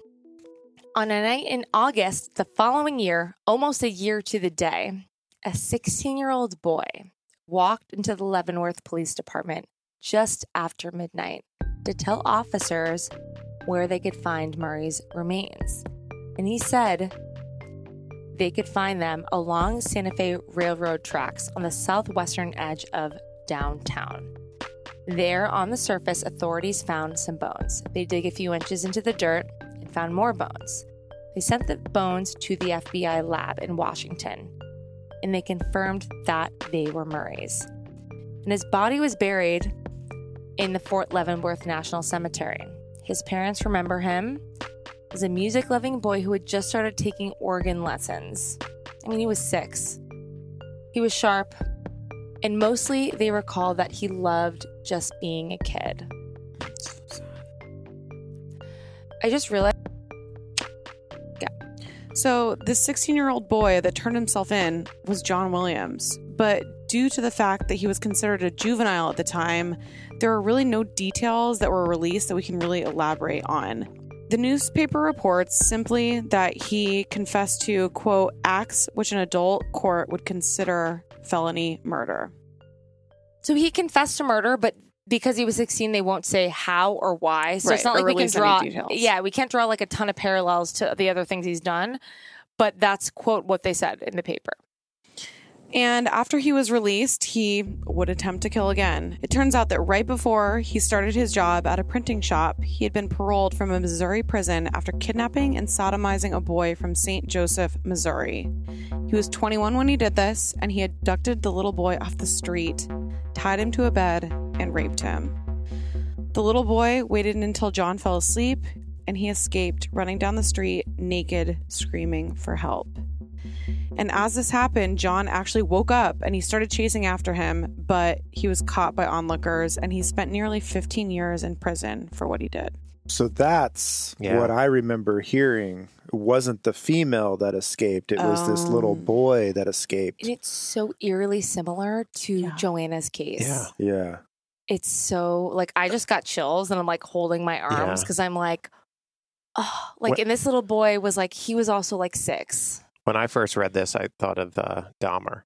on a night in August the following year, almost a year to the day, a 16 year old boy walked into the Leavenworth Police Department just after midnight to tell officers where they could find Murray's remains. And he said they could find them along Santa Fe Railroad tracks on the southwestern edge of downtown. There, on the surface, authorities found some bones. They dig a few inches into the dirt and found more bones. They sent the bones to the FBI lab in Washington, and they confirmed that they were Murray's. And his body was buried in the Fort Leavenworth National Cemetery. His parents remember him as a music loving boy who had just started taking organ lessons. I mean, he was six. He was sharp, and mostly they recall that he loved just being a kid. I just realized. Yeah. So, this 16 year old boy that turned himself in was John Williams. But due to the fact that he was considered a juvenile at the time, there are really no details that were released that we can really elaborate on. The newspaper reports simply that he confessed to, quote, acts which an adult court would consider felony murder. So he confessed to murder, but because he was 16, they won't say how or why. So it's not like we can draw. Yeah, we can't draw like a ton of parallels to the other things he's done. But that's quote what they said in the paper. And after he was released, he would attempt to kill again. It turns out that right before he started his job at a printing shop, he had been paroled from a Missouri prison after kidnapping and sodomizing a boy from St. Joseph, Missouri. He was 21 when he did this, and he abducted the little boy off the street, tied him to a bed, and raped him. The little boy waited until John fell asleep, and he escaped, running down the street naked, screaming for help. And as this happened, John actually woke up and he started chasing after him, but he was caught by onlookers and he spent nearly 15 years in prison for what he did. So that's Yeah. what I remember hearing. It wasn't the female that escaped, it was this little Oh. boy that escaped. And it's so eerily similar to Joanna's case. Yeah. Yeah. It's so like I just got chills and I'm like holding my arms Yeah. because I'm like, oh, like, What- and this little boy was like, he was also like six. When I first read this, I thought of uh, Dahmer.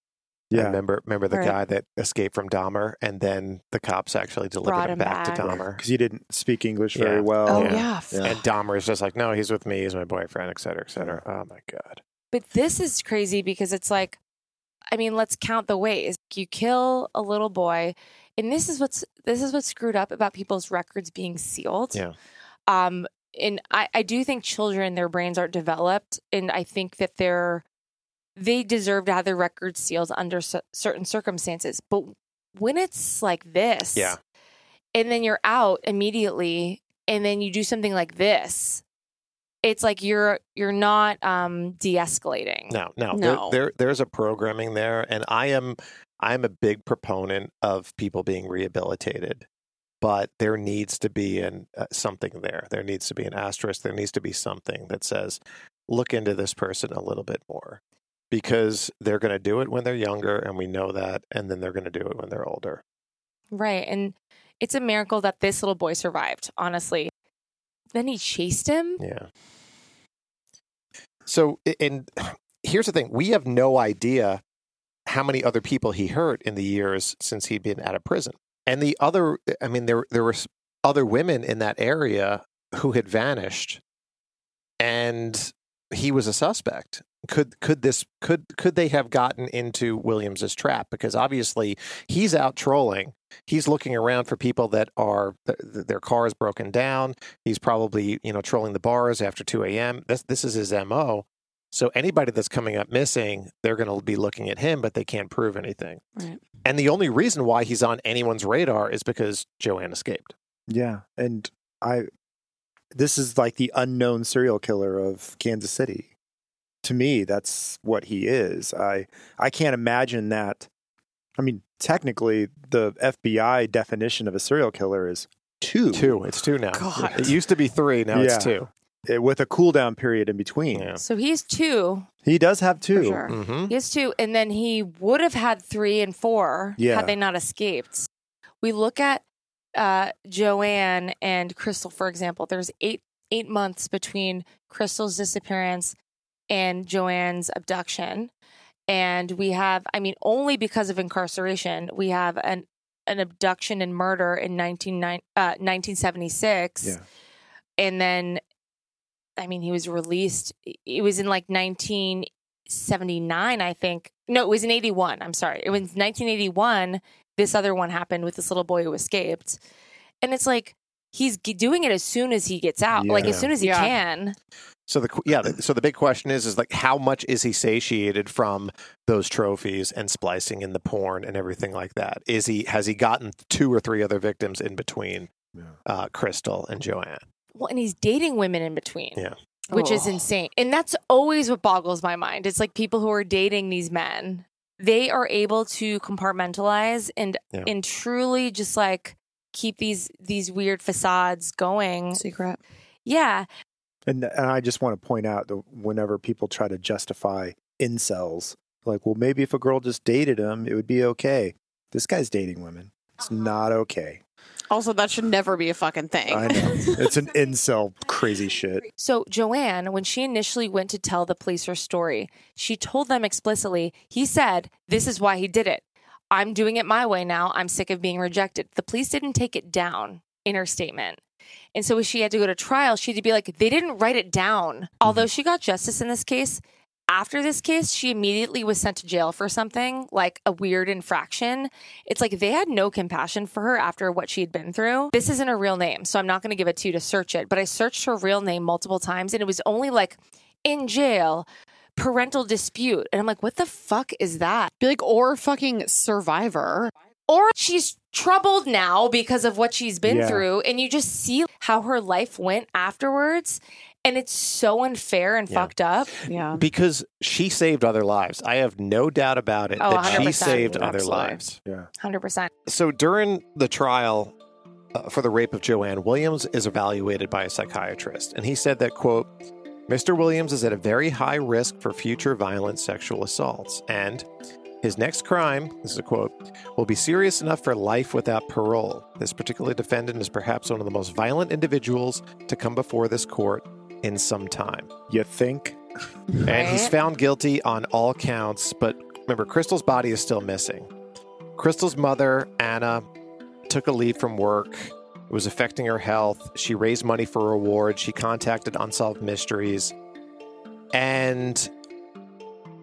I Yeah. remember remember the Right. guy that escaped from Dahmer, and then the cops actually delivered him him back, to. Dahmer. Because he didn't speak English very well. Oh, yeah. And Dahmer is just like, no, he's with me, he's my boyfriend, et cetera, et cetera. Oh my god. But this is crazy because it's like, I mean, let's count the ways. You kill a little boy, and this is what's this is what's screwed up about people's records being sealed. Yeah. Um, and I, I do think children, their brains aren't developed, and I think that they're they deserve to have their records sealed under cer- certain circumstances. But when it's like this, Yeah. and then you're out immediately, and then you do something like this, it's like you're you're not um de-escalating. No, no, No. There, there, there's a programming there, and I am, I'm a big proponent of people being rehabilitated, but there needs to be an uh, something there. There needs to be an asterisk. There needs to be something that says, look into this person a little bit more, because they're going to do it when they're younger, and we know that, and then they're going to do it when they're older. Right. And it's a miracle that this little boy survived, honestly. Then he chased him. Yeah. So, and [SIGHS] here's the thing: we have no idea how many other people he hurt in the years since he'd been out of prison. And the other, I mean, there there were other women in that area who had vanished, and he was a suspect. Could could this could could they have gotten into Williams's trap? Because obviously he's out trolling. He's looking around for people that are th- th- their car is broken down. He's probably you know trolling the bars after two a.m. This this is his mo. So anybody that's coming up missing, they're going to be looking at him, but they can't prove anything. Right. And the only reason why he's on anyone's radar is because Joanne escaped. Yeah. And I, this is like the unknown serial killer of Kansas City. To me, that's what he is. I, I can't imagine that. I mean, technically, the FBI definition of a serial killer is two. Two. It's two now. God. It used to be three. Now it's two. It- with a cool down period in between. So he's two. He does have two. sure. Mm-hmm. He has two. And then he would have had three and four Yeah. had they not escaped. We look at uh, Joanne and Crystal, for example. There's eight eight months between Crystal's disappearance and Joanne's abduction. And we have, I mean, only because of incarceration, we have an an abduction and murder in 19, uh, 1976. Yeah. And then, I mean, he was released. It was in like 1979, I think. No, it was in 81. I'm sorry. It was 1981. This other one happened with this little boy who escaped. And it's like, he's doing it as soon as he gets out, like as soon as he Yeah. can. So the yeah, the, so the big question is is like how much is he satiated from those trophies and splicing in the porn and everything like that? Is he has he gotten two or three other victims in between uh, Crystal and Joanne? Well, and he's dating women in between. Yeah. which is Oh. insane. And that's always what boggles my mind. It's like people who are dating these men, they are able to compartmentalize and Yeah. and truly just like keep these these weird facades going. Secret. Yeah. And, and I just want to point out that whenever people try to justify incels, like, well, maybe if a girl just dated him, it would be okay. This guy's dating women. It's uh-huh. not okay. Also, that should never be a fucking thing. I know. It's an incel crazy shit. So Joanne, when she initially went to tell the police her story, she told them explicitly, he said, This is why he did it. I'm doing it my way now. I'm sick of being rejected. The police didn't take it down in her statement. And so when she had to go to trial, she had to be like, they didn't write it down. Although she got justice in this case, after this case, she immediately was sent to jail for something like a weird infraction. It's like they had no compassion for her after what she had been through. This isn't her real name, so I'm not going to give it to you to search it, but I searched her real name multiple times and it was only like in jail, parental dispute. And I'm like, what the fuck is that? Be like, or fucking survivor. Or she's troubled now because of what she's been Yeah. through. And you just see how her life went afterwards. And it's so unfair and Yeah. fucked up. Yeah. Because she saved other lives. I have no doubt about it Oh, that she 100%. saved other lives. Yeah. 100%. So during the trial uh, for the rape of Joanne, Williams is evaluated by a psychiatrist, and he said that quote, "Mr. Williams is at a very high risk for future violent sexual assaults, and his next crime, this is a quote, will be serious enough for life without parole. This particular defendant is perhaps one of the most violent individuals to come before this court in some time." You think? [LAUGHS] And he's found guilty on all counts, but remember, Crystal's body is still missing. Crystal's mother, Anna, took a leave from work. It was affecting her health. She raised money for a reward. She contacted Unsolved Mysteries. And,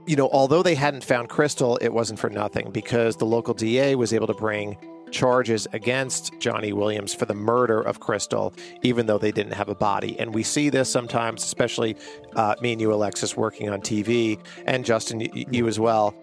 you know, although they hadn't found Crystal, it wasn't for nothing because the local DA was able to bring charges against Johnny Williams for the murder of Crystal, even though they didn't have a body. And we see this sometimes, especially uh, me and you, Alexis, working on TV, and Justin, you, you as well.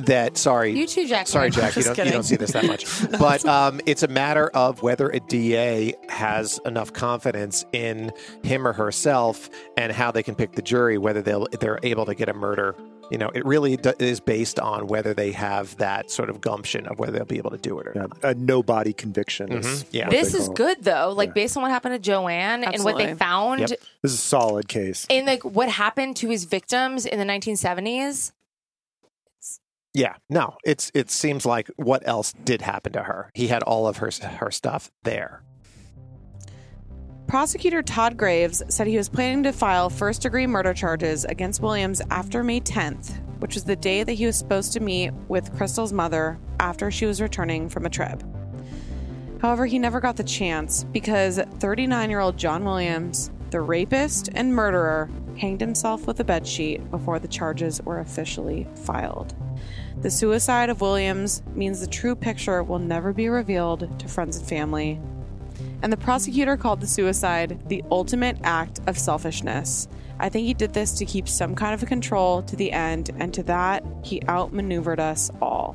That sorry, You too, Jac. Sorry, Jac. You don't, you don't see this that much, [LAUGHS] but um, it's a matter of whether a DA has enough confidence in him or herself, and how they can pick the jury, whether they'll they're able to get a murder. You know, it really d- is based on whether they have that sort of gumption of whether they'll be able to do it or not. A no body conviction. Is Mhm. Yeah. This is good though. Like Yeah. based on what happened to Joanne and what they found Yep. This is a solid case. and like what happened to his victims in the 1970s. Yeah, no, it's it seems like what else did happen to her? He had all of her her stuff there. Prosecutor Todd Graves said he was planning to file first degree murder charges against Williams after May 10th, which was the day that he was supposed to meet with Crystal's mother after she was returning from a trip. However, he never got the chance because 39 year old John Williams, the rapist and murderer, hanged himself with a bedsheet before the charges were officially filed. The suicide of Williams means the true picture will never be revealed to friends and family. And the prosecutor called the suicide the ultimate act of selfishness. I think he did this to keep some kind of control to the end, and to that, he outmaneuvered us all.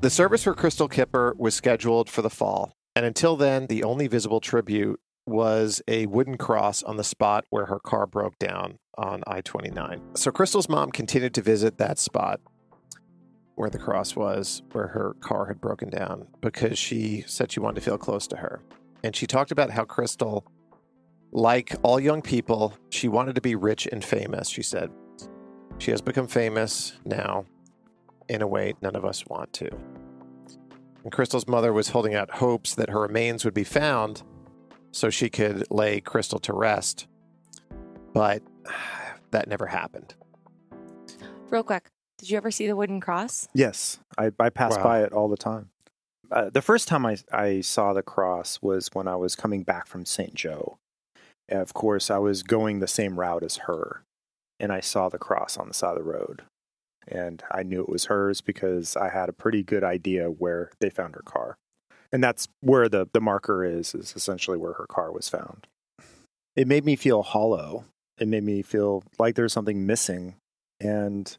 The service for Crystal Kipper was scheduled for the fall, and until then, the only visible tribute was a wooden cross on the spot where her car broke down on I 29. So Crystal's mom continued to visit that spot where the cross was, where her car had broken down, because she said she wanted to feel close to her. And she talked about how Crystal, like all young people, she wanted to be rich and famous, she said. She has become famous now in a way none of us want to. And Crystal's mother was holding out hopes that her remains would be found so she could lay Crystal to rest. But [SIGHS] that never happened. Real quick. Did you ever see the wooden cross? Yes, I, I pass Wow. by it all the time. Uh, the first time I, I saw the cross was when I was coming back from St. Joe. And of course, I was going the same route as her, and I saw the cross on the side of the road. And I knew it was hers because I had a pretty good idea where they found her car. And that's where the, the marker is, is essentially where her car was found. It made me feel hollow. It made me feel like there's something missing. And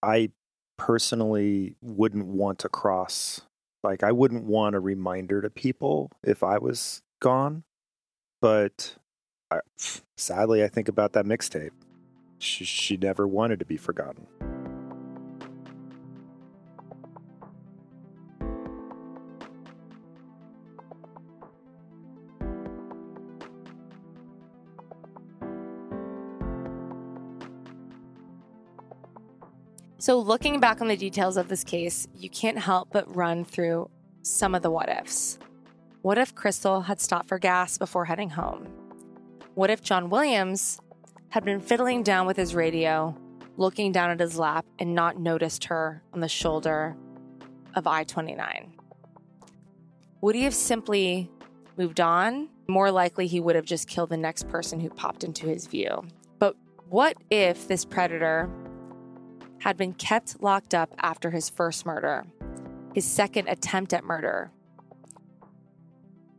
I personally wouldn't want to cross like I wouldn't want a reminder to people if I was gone. But I, sadly, I think about that mixtape. She, she never wanted to be forgotten. So, looking back on the details of this case, you can't help but run through some of the what ifs. What if Crystal had stopped for gas before heading home? What if John Williams had been fiddling down with his radio, looking down at his lap, and not noticed her on the shoulder of I 29? Would he have simply moved on? More likely, he would have just killed the next person who popped into his view. But what if this predator had been kept locked up after his first murder, his second attempt at murder.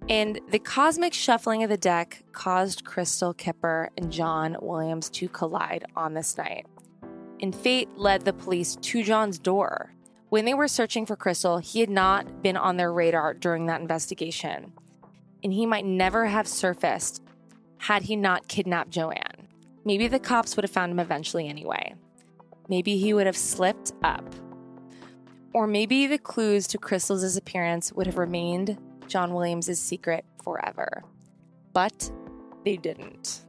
And the cosmic shuffling of the deck caused Crystal Kipper and John Williams to collide on this night. And fate led the police to John's door. When they were searching for Crystal, he had not been on their radar during that investigation. And he might never have surfaced had he not kidnapped Joanne. Maybe the cops would have found him eventually anyway. Maybe he would have slipped up. Or maybe the clues to Crystal's disappearance would have remained John Williams' secret forever. But they didn't.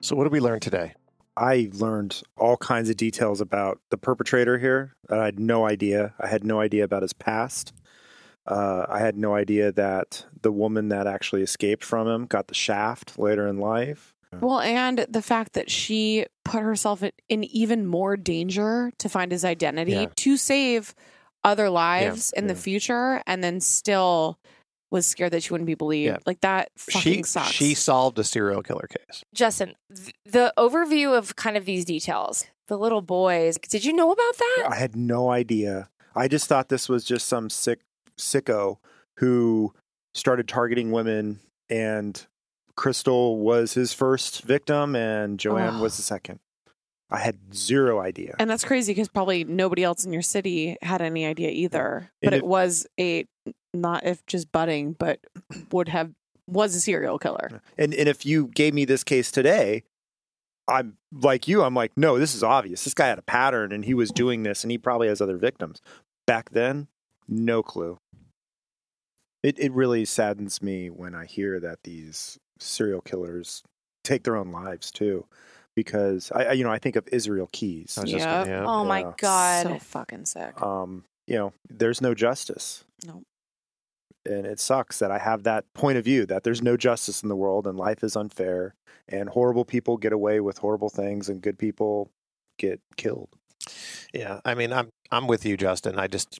So, what did we learn today? I learned all kinds of details about the perpetrator here that I had no idea. I had no idea about his past. Uh, I had no idea that the woman that actually escaped from him got the shaft later in life. Well, and the fact that she put herself in- in even more danger to find his identity Yeah. to save other lives in the future, and then still was scared that she wouldn't be believed. Yeah. Like that fucking She sucks. she solved a serial killer case. Justin, th- the overview of kind of these details, the little boys, did you know about that? I had no idea. I just thought this was just some sick sicko who started targeting women and Crystal was his first victim and Joanne was the second. I had zero idea. and that's crazy because probably nobody else in your city had any idea either. But And it was a not if just budding, but would have was a serial killer. And and if you gave me this case today, I'm like you, I'm like, no, this is obvious. This guy had a pattern and he was doing this and he probably has other victims. Back then, no clue. It it really saddens me when I hear that these serial killers take their own lives too. Because I, I you know, I think of Israel Keyes. I just Yep. gonna- yeah. Oh my God. So fucking sick. um, you know, there's no justice. No. And it sucks that I have that point of view that there's no justice in the world and life is unfair and horrible people get away with horrible things and good people get killed. Yeah, I mean, I'm I'm with you, Justin. I just,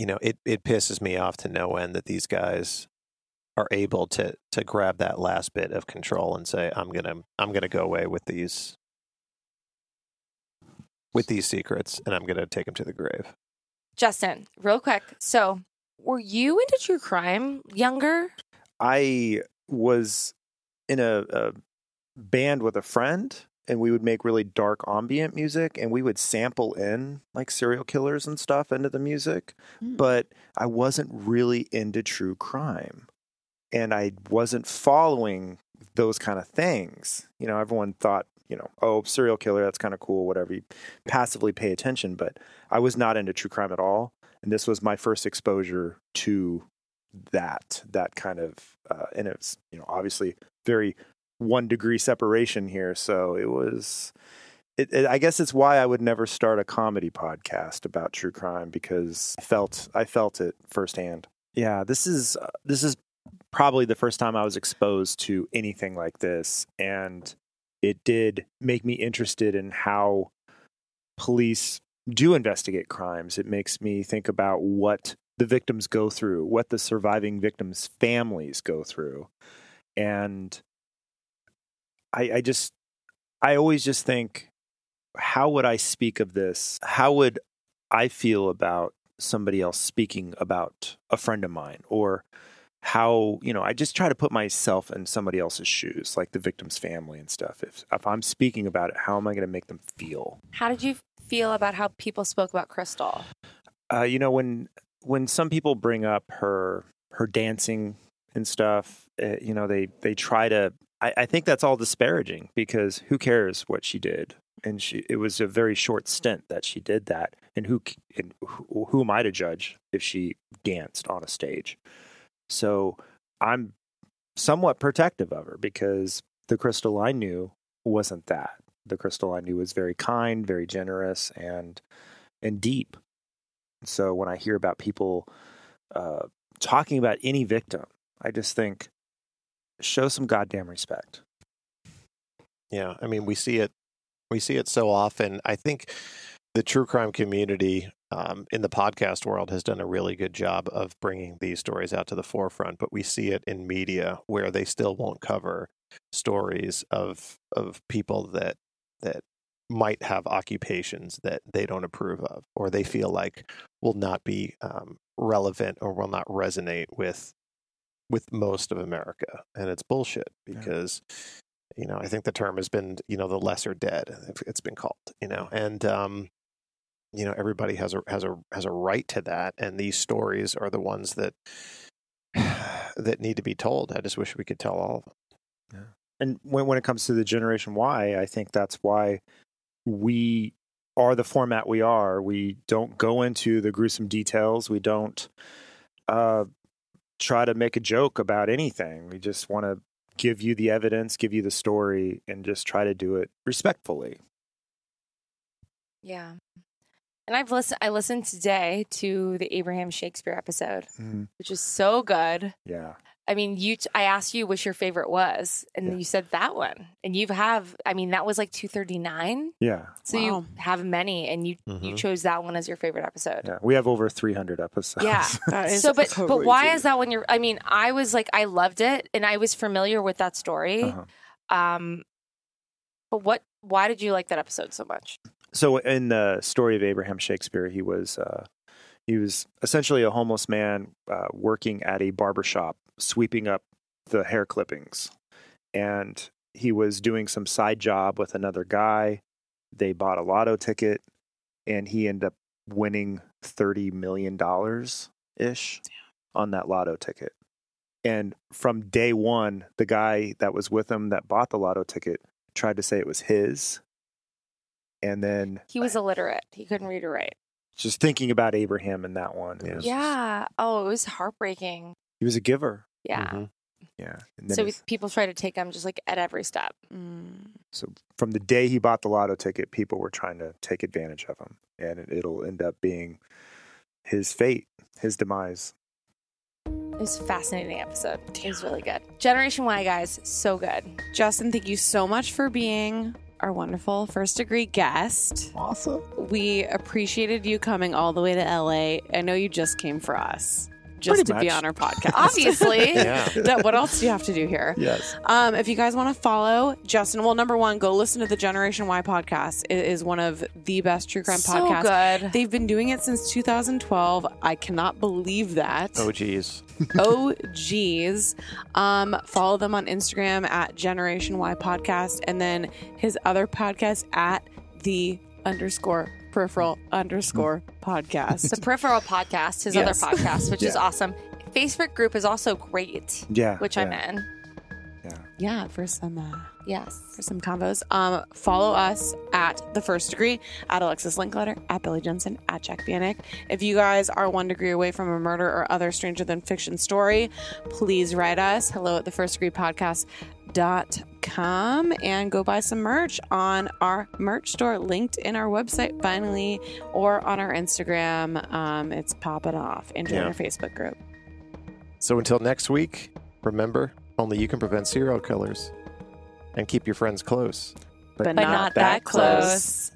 you know, it it pisses me off to no end that these guys are able to to grab that last bit of control and say, I'm gonna I'm gonna go away with these with these secrets, and I'm gonna take them to the grave. Justin, real quick. So, were you into true crime younger? I was in a, a band with a friend and we would make really dark ambient music and we would sample in like serial killers and stuff into the music Hmm. but i wasn't really into true crime and i wasn't following those kind of things you know everyone thought you know oh serial killer that's kind of cool whatever you passively pay attention but i was not into true crime at all and this was my first exposure to that that kind of uh, and it's you know obviously very one degree separation here so it was it, it, i guess it's why i would never start a comedy podcast about true crime because i felt i felt it firsthand yeah this is uh, this is probably the first time I was exposed to anything like this. And it did make me interested in how police do investigate crimes. It makes me think about what the victims go through, what the surviving victims' families go through. And I, I just, I always just think, how would I speak of this? How would I feel about somebody else speaking about a friend of mine or how you know i just try to put myself in somebody else's shoes like the victim's family and stuff if if i'm speaking about it how am i going to make them feel How did you feel about how people spoke about Crystal? uh, you know when when some people bring up her her dancing and stuff uh, you know they they try to I, I think that's all disparaging because who cares what she did? And she it was a very short stint that she did that. And who and who, who am i to judge if she danced on a stage? So i'm somewhat protective of her because the crystal i knew wasn't that. The crystal i knew was very kind very generous and and deep. So when I hear about people uh, talking about any victim, I just think show some goddamn respect. Yeah, I mean, we see it. We see it so often. I think the true crime community um, in the podcast world has done a really good job of bringing these stories out to the forefront. But we see it in media where they still won't cover stories of of people that that might have occupations that they don't approve of or they feel like will not be um, relevant or will not resonate with with most of America, and it's bullshit because you know I think the term has been you know the lesser dead it's been called you know and um, you know everybody has a has a has a right to that, and these stories are the ones that [SIGHS] that need to be told. I just wish we could tell all of them. Yeah. And when when it comes to the Generation Why, I think that's why we are the format we are. We don't go into the gruesome details. We don't uh, try to make a joke about anything. We just want to give you the evidence, give you the story, and just try to do it respectfully. Yeah. And I've listened I listened today to the Abraham Shakespeare episode, Mhm. which is so good. Yeah. I mean, you t- I asked you which your favorite was, and you said that one. And you have I mean, that was like 239. Yeah. So you have many and you you Mhm. chose that one as your favorite episode. Yeah. We have over 300 episodes. Yeah. [LAUGHS] so but but why is that when you're I mean, I was like I loved it and I was familiar with that story. Uh-huh. Um but what why did you like that episode so much? so in the story of Abraham Shakespeare, he was uh, he was essentially a homeless man uh, working at a barber shop, sweeping up the hair clippings, and he was doing some side job with another guy. They bought a lotto ticket, and he ended up winning thirty million dollars ish on that lotto ticket. And from day one, the guy that was with him that bought the lotto ticket tried to say it was his. And then He was illiterate. He couldn't read or write. just thinking about Abraham in that one. it was- Yeah. Oh, it was heartbreaking. He was a giver. Yeah. Mm-hmm. Yeah. And then So his- people try to take him just like at every step. Mm. so from the day he bought the lotto ticket, people were trying to take advantage of him. And it, it'll end up being his fate, his demise. It was a fascinating episode. It was really good. Generation Why guys, so good. Justin, thank you so much for being our wonderful first degree guest. Awesome. We appreciated you coming all the way to LA. I know you just came for us. Just Pretty to be on our [LAUGHS] podcast. Obviously. yeah. That- what else do you have to do here? Yes. Um, if you guys want to follow Justin, well, number one, go listen to the Generation Why podcast. It is one of the best true crime So podcasts. good. They've been doing it since 2012. I cannot believe that. Oh, geez. [LAUGHS] oh geez. Um, follow them on Instagram at Generation Why Podcast and then his other podcast at the underscore peripheral underscore podcast. The Peripheral Podcast, his Yes. other podcast, which is awesome. Facebook group is also great. Yeah, Which I'm in. yeah, Yeah. for some uh, yes, for some combos. Um, follow us at the first degree at Alexis Linkletter at Billy Jensen at Jac Vanek. If you guys are one degree away from a murder or other stranger than fiction story, please write us hello at the first degree podcast dot com and go buy some merch on our merch store linked in our website finally or on our instagram um, it's popping off and join Yeah. our facebook group So until next week, Remember, only you can prevent serial killers and keep your friends close. But, not, that close.